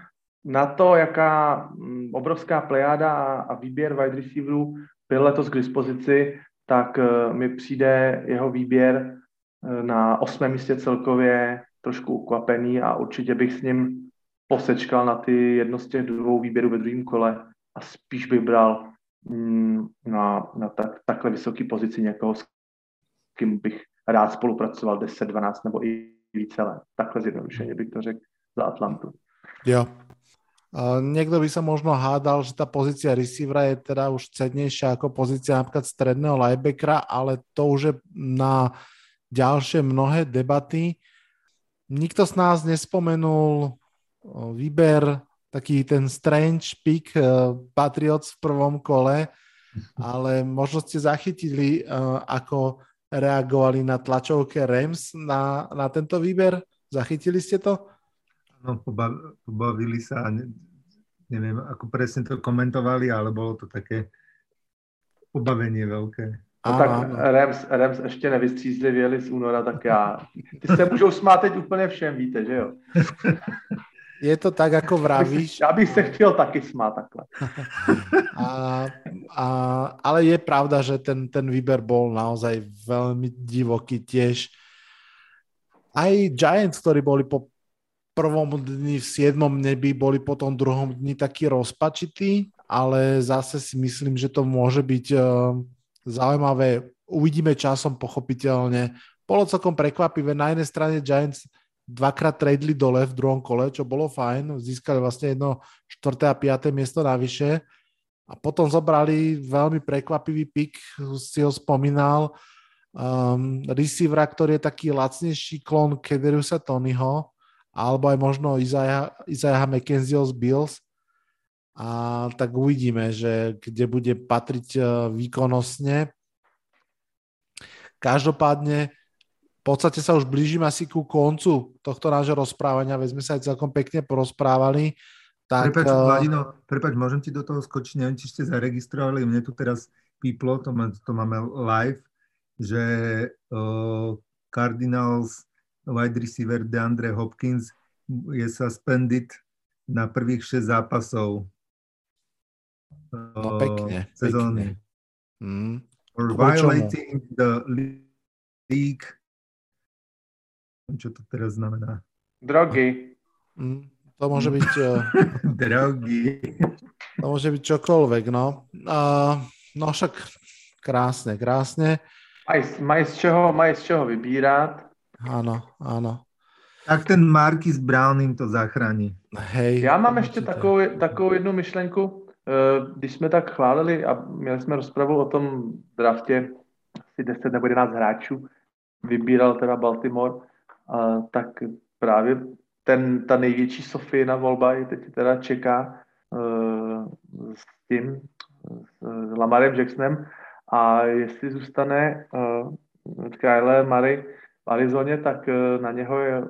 na to, jaká um, obrovská plejáda a, a výběr wide receiverů byl letos k dispozici, tak uh, mi přijde jeho výběr uh, na osmém místě celkově trošku ukvapený a určitě bych s ním posečkal na ty jedno z těch dvou výběrů ve druhém kole a spíš bych bral mm, na, na tak, takhle vysoké pozici někoho, s kým bych rád spolupracoval 10, 12 nebo i více let. Takhle zjednodušeně bych to řekl za Atlantu. Jo. Niekto by sa možno hádal, že tá pozícia receivera je teda už cednejšia ako pozícia napríklad stredného linebackera, ale to už je na ďalšie mnohé debaty. Nikto z nás nespomenul výber, taký ten strange pick Patriots v prvom kole, ale možno ste zachytili, ako reagovali na tlačovke Rams na, na tento výber? Zachytili ste to? No, pobavili sa, ne, neviem, ako presne to komentovali, ale bolo to také pobavenie veľké. No tak Rams, Rams ještě nevystřízlivěli z února, tak já. Ty se můžou smát teď úplně všem, víte, že jo? Je to tak, ako vravíš. Ja bych se chtěl taky smát takhle. A, a, ale je pravda, že ten, ten výber bol naozaj veľmi divoký tiež. Aj Giants, ktorí boli po prvom dni v siedmom nebi, boli po tom druhom dni taký rozpačitý, ale zase si myslím, že to môže byť uh, zaujímavé. Uvidíme časom pochopiteľne. Bolo celkom prekvapivé. Na jednej strane Giants dvakrát tradeli dole v druhom kole, čo bolo fajn. Získali vlastne jedno štvrté a piaté miesto navyše. A potom zobrali veľmi prekvapivý pik, si ho spomínal, um, receivera, ktorý je taký lacnejší klon Kederiusa Tonyho, alebo aj možno Isaiah, Isaiah McKenzieho z Bills. A tak uvidíme, že kde bude patriť uh, výkonnostne. Každopádne podstate sa už blížim asi ku koncu tohto nášho rozprávania, veď sme sa aj celkom pekne porozprávali. Tak, prepač, uh... Vladino, prepač, môžem ti do toho skočiť, neviem, či ste zaregistrovali, mne tu teraz píplo, to, má, to máme live, že uh, Cardinals wide receiver DeAndre Hopkins je suspended na prvých 6 zápasov uh, no, pekne, sezóny. Pekne. Mm. For violating the league čo to teraz znamená? Drogy. Mm. To môže byť... Eh, Drogy. To môže byť čokoľvek, no. Uh, no však krásne, krásne. Mají, mají, z čeho, mají z čeho vybírať. Áno, áno. Tak ten Marquis Brown im to zachrání. Hej. Já mám ještě takovou, takovou jednu myšlenku. Eh, když jsme tak chválili a měli jsme rozpravu o tom draftě, asi 10 nebo 11 hráčů, vybíral teda Baltimore, tak právě ten, ta největší Sofína volba je teď teda čeká uh, s tím, s Lamarem Jacksonem. A jestli zůstane uh, Kyle Murray v Arizoně, tak uh, na něho je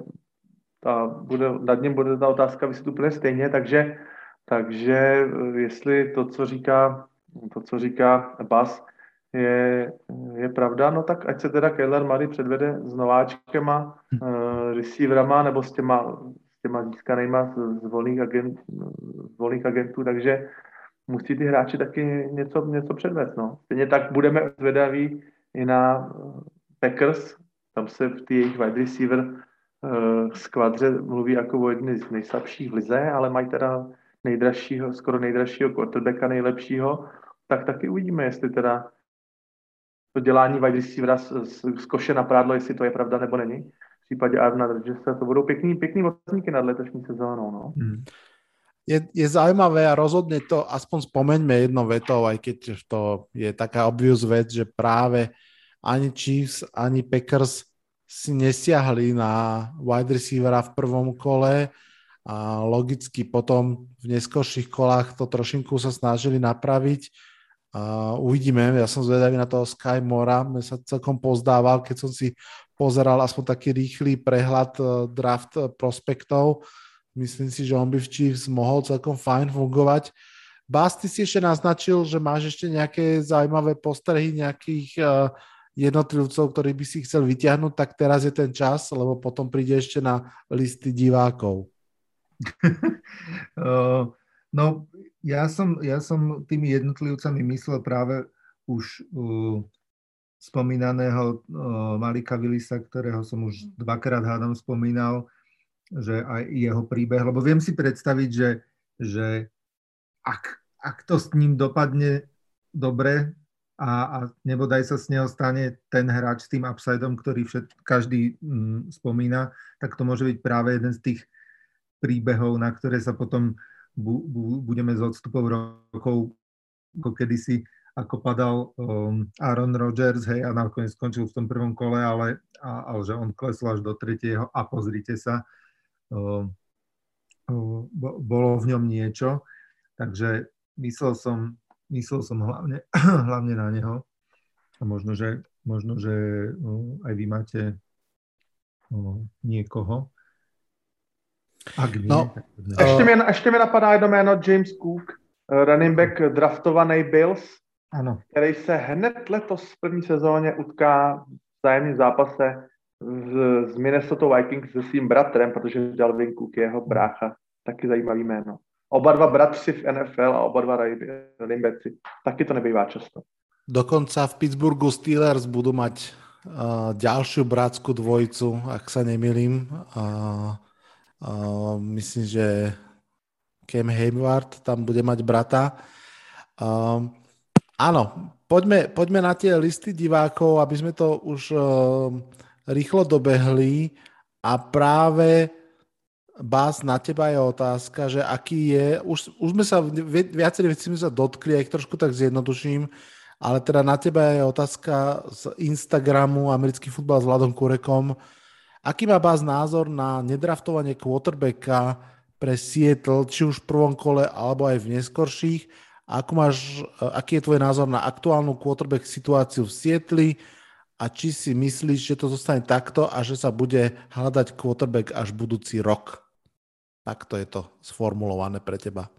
ta, bude, nad ním bude ta otázka vysit úplně stejně, takže, takže jestli to, co říká, to, co říká Bas, je, je pravda, no tak ať se teda Kyler Murray předvede s nováčkema, uh, receiverama nebo s těma, s těma získanýma z, z, volných agent, z volných agentů, takže musí ty hráči taky něco, něco předvést. No. Stejně tak budeme zvedaví i na Packers, tam se v té jejich wide receiver uh, skvadře mluví jako o jedny z nejslabších v lize, ale mají teda nejdražšího, skoro nejdražšího quarterbacka, nejlepšího, tak taky uvidíme, jestli teda to dělání wide receivera z, z, z koše na prádlo, jestli to je pravda nebo není. V případě Arna se to budou pěkný, pěkný otázníky nad letošní sezónou. No. Hmm. Je, je zaujímavé a rozhodne to, aspoň spomeňme jednou vetou, aj keď to je taká obvious vec, že práve ani Chiefs, ani Packers si nesiahli na wide receivera v prvom kole a logicky potom v neskôrších kolách to trošinku sa snažili napraviť Uvidíme, ja som zvedavý na toho Sky Mora, mne sa celkom pozdával, keď som si pozeral aspoň taký rýchly prehľad uh, draft uh, prospektov. Myslím si, že on by v Chiefs mohol celkom fajn fungovať. Bas, ty si ešte naznačil, že máš ešte nejaké zaujímavé postrehy nejakých uh, jednotlivcov, ktorí by si chcel vyťahnuť, tak teraz je ten čas, lebo potom príde ešte na listy divákov. no, ja som, ja som tými jednotlivcami myslel práve už uh, spomínaného uh, Malika Willisa, ktorého som už dvakrát hádam spomínal, že aj jeho príbeh, lebo viem si predstaviť, že, že ak, ak to s ním dopadne dobre a, a nebodaj sa z neho stane ten hráč s tým upsideom, ktorý všet, každý mm, spomína, tak to môže byť práve jeden z tých príbehov, na ktoré sa potom bu, bu, budeme z odstupov rokov, ako kedysi, ako padal um, Aaron Rodgers, hej, a nakoniec skončil v tom prvom kole, ale, a, ale že on klesol až do tretieho a pozrite sa, um, um, bolo v ňom niečo, takže myslel som, myslel som hlavne, hlavne na neho. A možno, že, možno, že um, aj vy máte um, niekoho, ak nie, no, tak ještě, mi, ještě mi napadá jedno jméno James Cook, eh, running back draftovaný Bills, ano. který se hned letos v první sezóně utká v zájemném zápase z, z Minnesota Vikings se svým bratrem, protože Dalvin Cook je jeho brácha. Taky zajímavý jméno. Oba dva bratři v NFL a oba dva running backi. Taky to nebývá často. Dokonca v Pittsburghu Steelers budú mať uh, ďalšiu bratskú dvojicu, ak sa nemýlim. Uh, Myslím, že Cam Hayward tam bude mať brata. Uh, áno, poďme, poďme na tie listy divákov, aby sme to už uh, rýchlo dobehli a práve Bás, na teba je otázka, že aký je, už, už sme sa, viaceré veci sme sa dotkli, aj trošku tak zjednoduším, ale teda na teba je otázka z Instagramu Americký futbal s Vladom Kurekom. Aký má Bás názor na nedraftovanie quarterbacka pre Seattle, či už v prvom kole, alebo aj v neskorších? Ako máš, aký je tvoj názor na aktuálnu quarterback situáciu v Sietli a či si myslíš, že to zostane takto a že sa bude hľadať quarterback až budúci rok? Takto je to sformulované pre teba.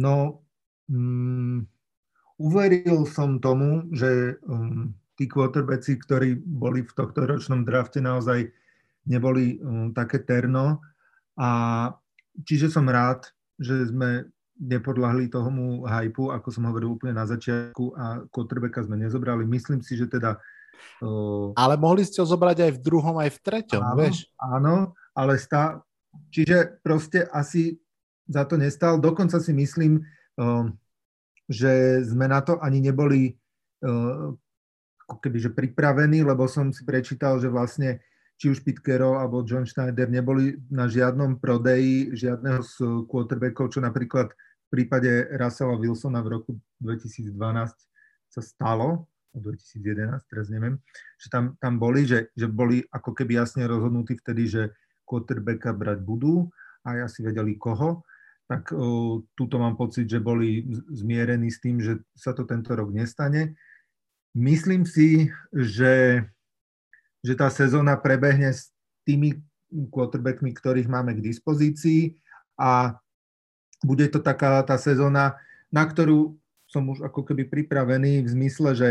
No, um, uveril som tomu, že um, tí quarterbacki, ktorí boli v tohto ročnom drafte, naozaj neboli um, také terno. A čiže som rád, že sme nepodľahli tomu hypu, ako som hovoril úplne na začiatku a quarterbacka sme nezobrali. Myslím si, že teda ale mohli ste ho zobrať aj v druhom, aj v treťom, áno, vieš? Áno, ale stá... Čiže proste asi za to nestal. Dokonca si myslím, že sme na to ani neboli ako keby, že pripravení, lebo som si prečítal, že vlastne či už Carroll alebo John Schneider neboli na žiadnom prodeji žiadneho z quarterbackov, čo napríklad v prípade Russella Wilsona v roku 2012 sa stalo, 2011, teraz neviem, že tam, tam boli, že, že boli ako keby jasne rozhodnutí vtedy, že quarterbacka brať budú a asi vedeli koho, tak uh, túto mám pocit, že boli zmierení s tým, že sa to tento rok nestane. Myslím si, že, že tá sezóna prebehne s tými quarterbackmi, ktorých máme k dispozícii a bude to taká tá sezóna, na ktorú som už ako keby pripravený v zmysle, že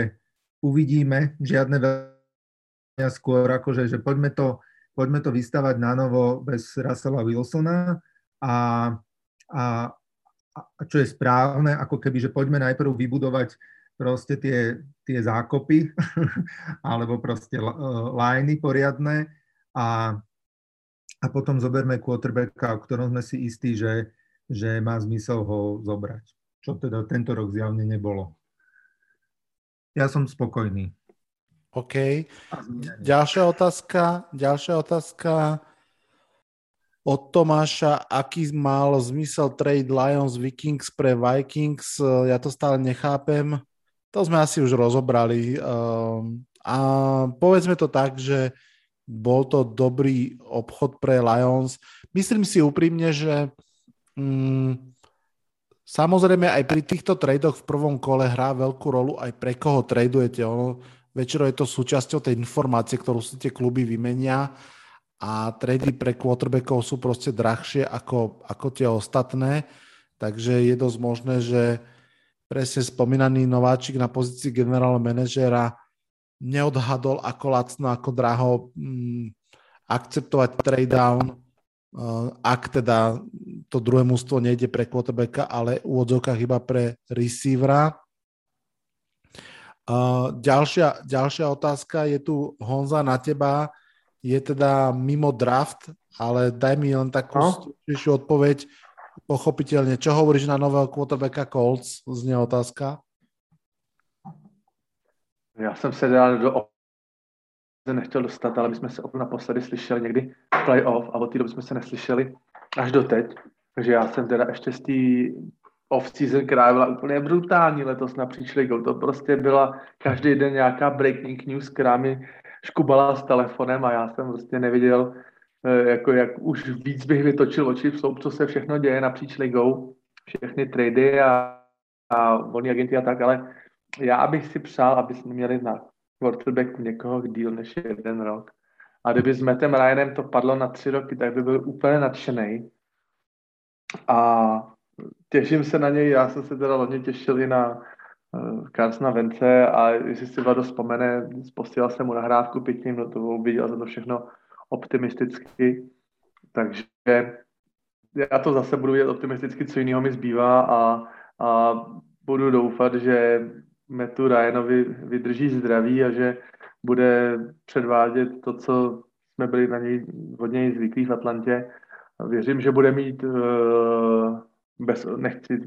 uvidíme, žiadne veľa skôr, akože, že poďme to, poďme to vystavať na novo bez Russella Wilsona a, a, a čo je správne, ako keby, že poďme najprv vybudovať proste tie, tie zákopy alebo proste liney poriadne a, a potom zoberme quarterbacka, o ktorom sme si istí, že, že má zmysel ho zobrať. Čo teda tento rok zjavne nebolo. Ja som spokojný. OK. Ďalšia otázka, ďalšia otázka od Tomáša, aký mal zmysel trade Lions Vikings pre Vikings, ja to stále nechápem. To sme asi už rozobrali. Ehm, a povedzme to tak, že bol to dobrý obchod pre Lions. Myslím si úprimne, že mm, Samozrejme aj pri týchto tradoch v prvom kole hrá veľkú rolu aj pre koho tradujete. Ono, väčšinou je to súčasťou tej informácie, ktorú si tie kluby vymenia a trady pre quarterbackov sú proste drahšie ako, ako tie ostatné, takže je dosť možné, že presne spomínaný nováčik na pozícii generálneho manažera neodhadol ako lacno, ako draho mm, akceptovať trade down Eh, ak teda to druhé mústvo nejde pre quarterbacka, ale v úvodzovkách iba pre receivera. Uh, ďalšia, ďalšia otázka je tu, Honza, na teba. Je teda mimo draft, ale daj mi len takú no? odpoveď. Pochopiteľne, čo hovoríš na nového quarterbacka Colts? Znie otázka. Já jsem se dal do nechtěl dostat, ale my jsme se naposledy slyšeli někdy playoff a od té doby jsme se neslyšeli až do teď. Takže já jsem teda ještě z té off-season, která byla úplně brutální letos napříč ligou. To prostě byla každý den nějaká breaking news, která mi škubala s telefonem a já jsem prostě neviděl, eh, jako jak už víc bych vytočil oči v sloup, co se všechno děje napříč ligou, všechny trady a, a volní agenty a tak, ale já bych si přál, aby jsme měli na quarterback někoho díl než jeden rok. A kdyby s Mattem Ryanem to padlo na tři roky, tak by byl úplně nadšený. A těším se na něj, já jsem se teda hodně těšil i na uh, Carsona Vence a jestli si Vlado vzpomene, posílal jsem mu nahrávku pěkně minutovou, viděl jsem to všechno optimisticky, takže já to zase budu vidět optimisticky, co jiného mi zbývá a, a budu doufat, že Metu Ryanovi vydrží zdraví a že bude předvádět to, co jsme byli na něj hodně zvyklí v Atlantě. Věřím, že bude mít, uh, bez, nechci,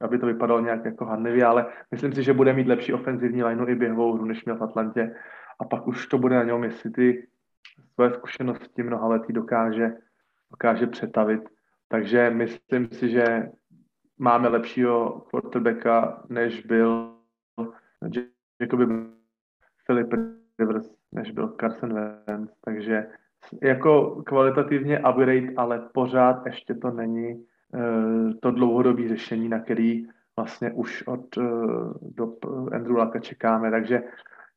aby to vypadalo nějak jako hanlivě, ale myslím si, že bude mít lepší ofenzivní lineu i běhovou hru, než měl v Atlantě. A pak už to bude na něm, jestli ty svoje zkušenosti mnohaletý dokáže, dokáže přetavit. Takže myslím si, že máme lepšího quarterbacka, než byl Jacoby Philip Rivers, než byl Carson Wentz. Takže jako kvalitativně upgrade, ale pořád ještě to není uh, to dlouhodobé řešení, na který vlastně už od uh, do Andrew Laka čekáme. Takže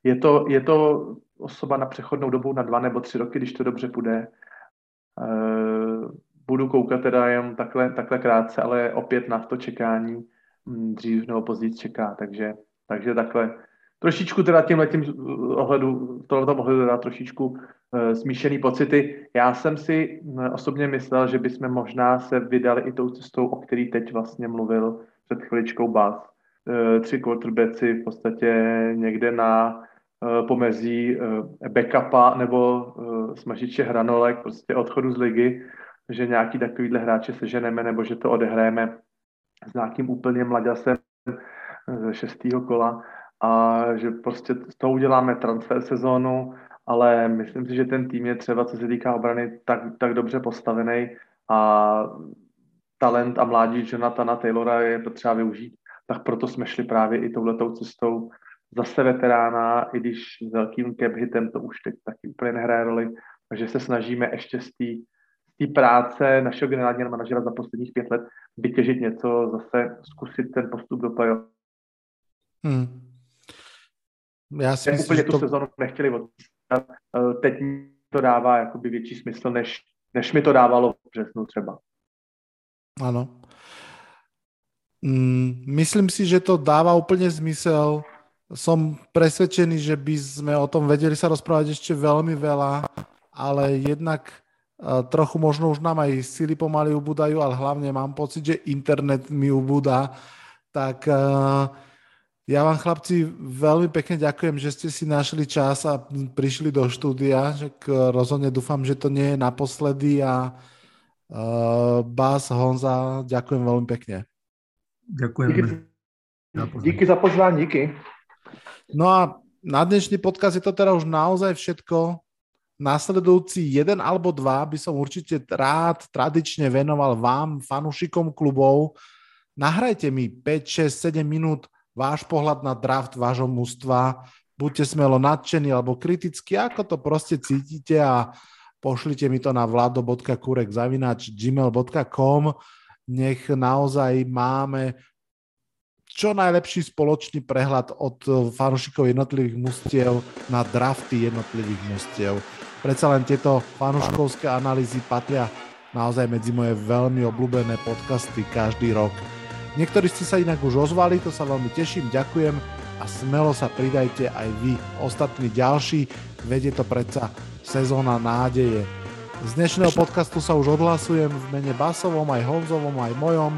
je to, je to osoba na přechodnou dobu na dva nebo tři roky, když to dobře půjde. Uh, budu koukat teda jen takhle, takhle krátce, ale opět na to čekání hm, dřív nebo později čeká, takže, takže takhle trošičku teda tím ohledu, v tomto ohledu teda trošičku uh, smíšený pocity. Já jsem si uh, osobně myslel, že bychom možná se vydali i tou cestou, o který teď vlastně mluvil před chviličkou Bas. Uh, tři quarterbacki v podstatě někde na pomezí uh, backupa nebo uh, smažiče hranolek, prostě odchodu z ligy, že nějaký takovýhle hráče seženeme nebo že to odehrajeme s nějakým úplně mladěsem ze šestého kola a že prostě z toho uděláme transfer sezónu, ale myslím si, že ten tým je třeba, co se týká obrany, tak, tak dobře postavený a talent a mládí Jonathana Taylora je potřeba využít. Tak proto jsme šli právě i touhletou cestou zase veterána, i když s velkým cap hitem to už teď taky úplně nehraje roli, takže se snažíme ještě z té práce našeho generálního manažera za posledních pět let vytěžit něco, zase zkusit ten postup do play Hmm. Já si myslím, úplně tu to... sezonu nechtěli odpísat. Eh, teď to dává jakoby větší smysl, než, než mi to dávalo v březnu třeba. Ano. Mm, myslím si, že to dáva úplne zmysel. Som presvedčený, že by sme o tom vedeli sa rozprávať ešte veľmi veľa, ale jednak uh, trochu možno už nám aj síly pomaly ubúdajú, ale hlavne mám pocit, že internet mi ubúda. Tak uh, ja vám chlapci veľmi pekne ďakujem, že ste si našli čas a prišli do štúdia. Rozhodne dúfam, že to nie je naposledy a uh, Bas, Honza, ďakujem veľmi pekne. Ďakujem. Díky, díky za pozvání, díky. No a na dnešný podcast je to teda už naozaj všetko. Nasledujúci jeden alebo dva by som určite rád tradične venoval vám, fanúšikom klubov. Nahrajte mi 5, 6, 7 minút váš pohľad na draft vášho mužstva. Buďte smelo nadšení alebo kritickí, ako to proste cítite a pošlite mi to na vlado.kurek.gmail.com Nech naozaj máme čo najlepší spoločný prehľad od fanúšikov jednotlivých mustiev na drafty jednotlivých mustiev. Predsa len tieto fanúškovské analýzy patria naozaj medzi moje veľmi obľúbené podcasty každý rok. Niektorí ste sa inak už ozvali, to sa veľmi teším, ďakujem a smelo sa pridajte aj vy, ostatní ďalší, vedie to predsa sezóna nádeje. Z dnešného podcastu sa už odhlasujem v mene Basovom, aj Honzovom, aj mojom.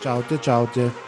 Čaute, čaute.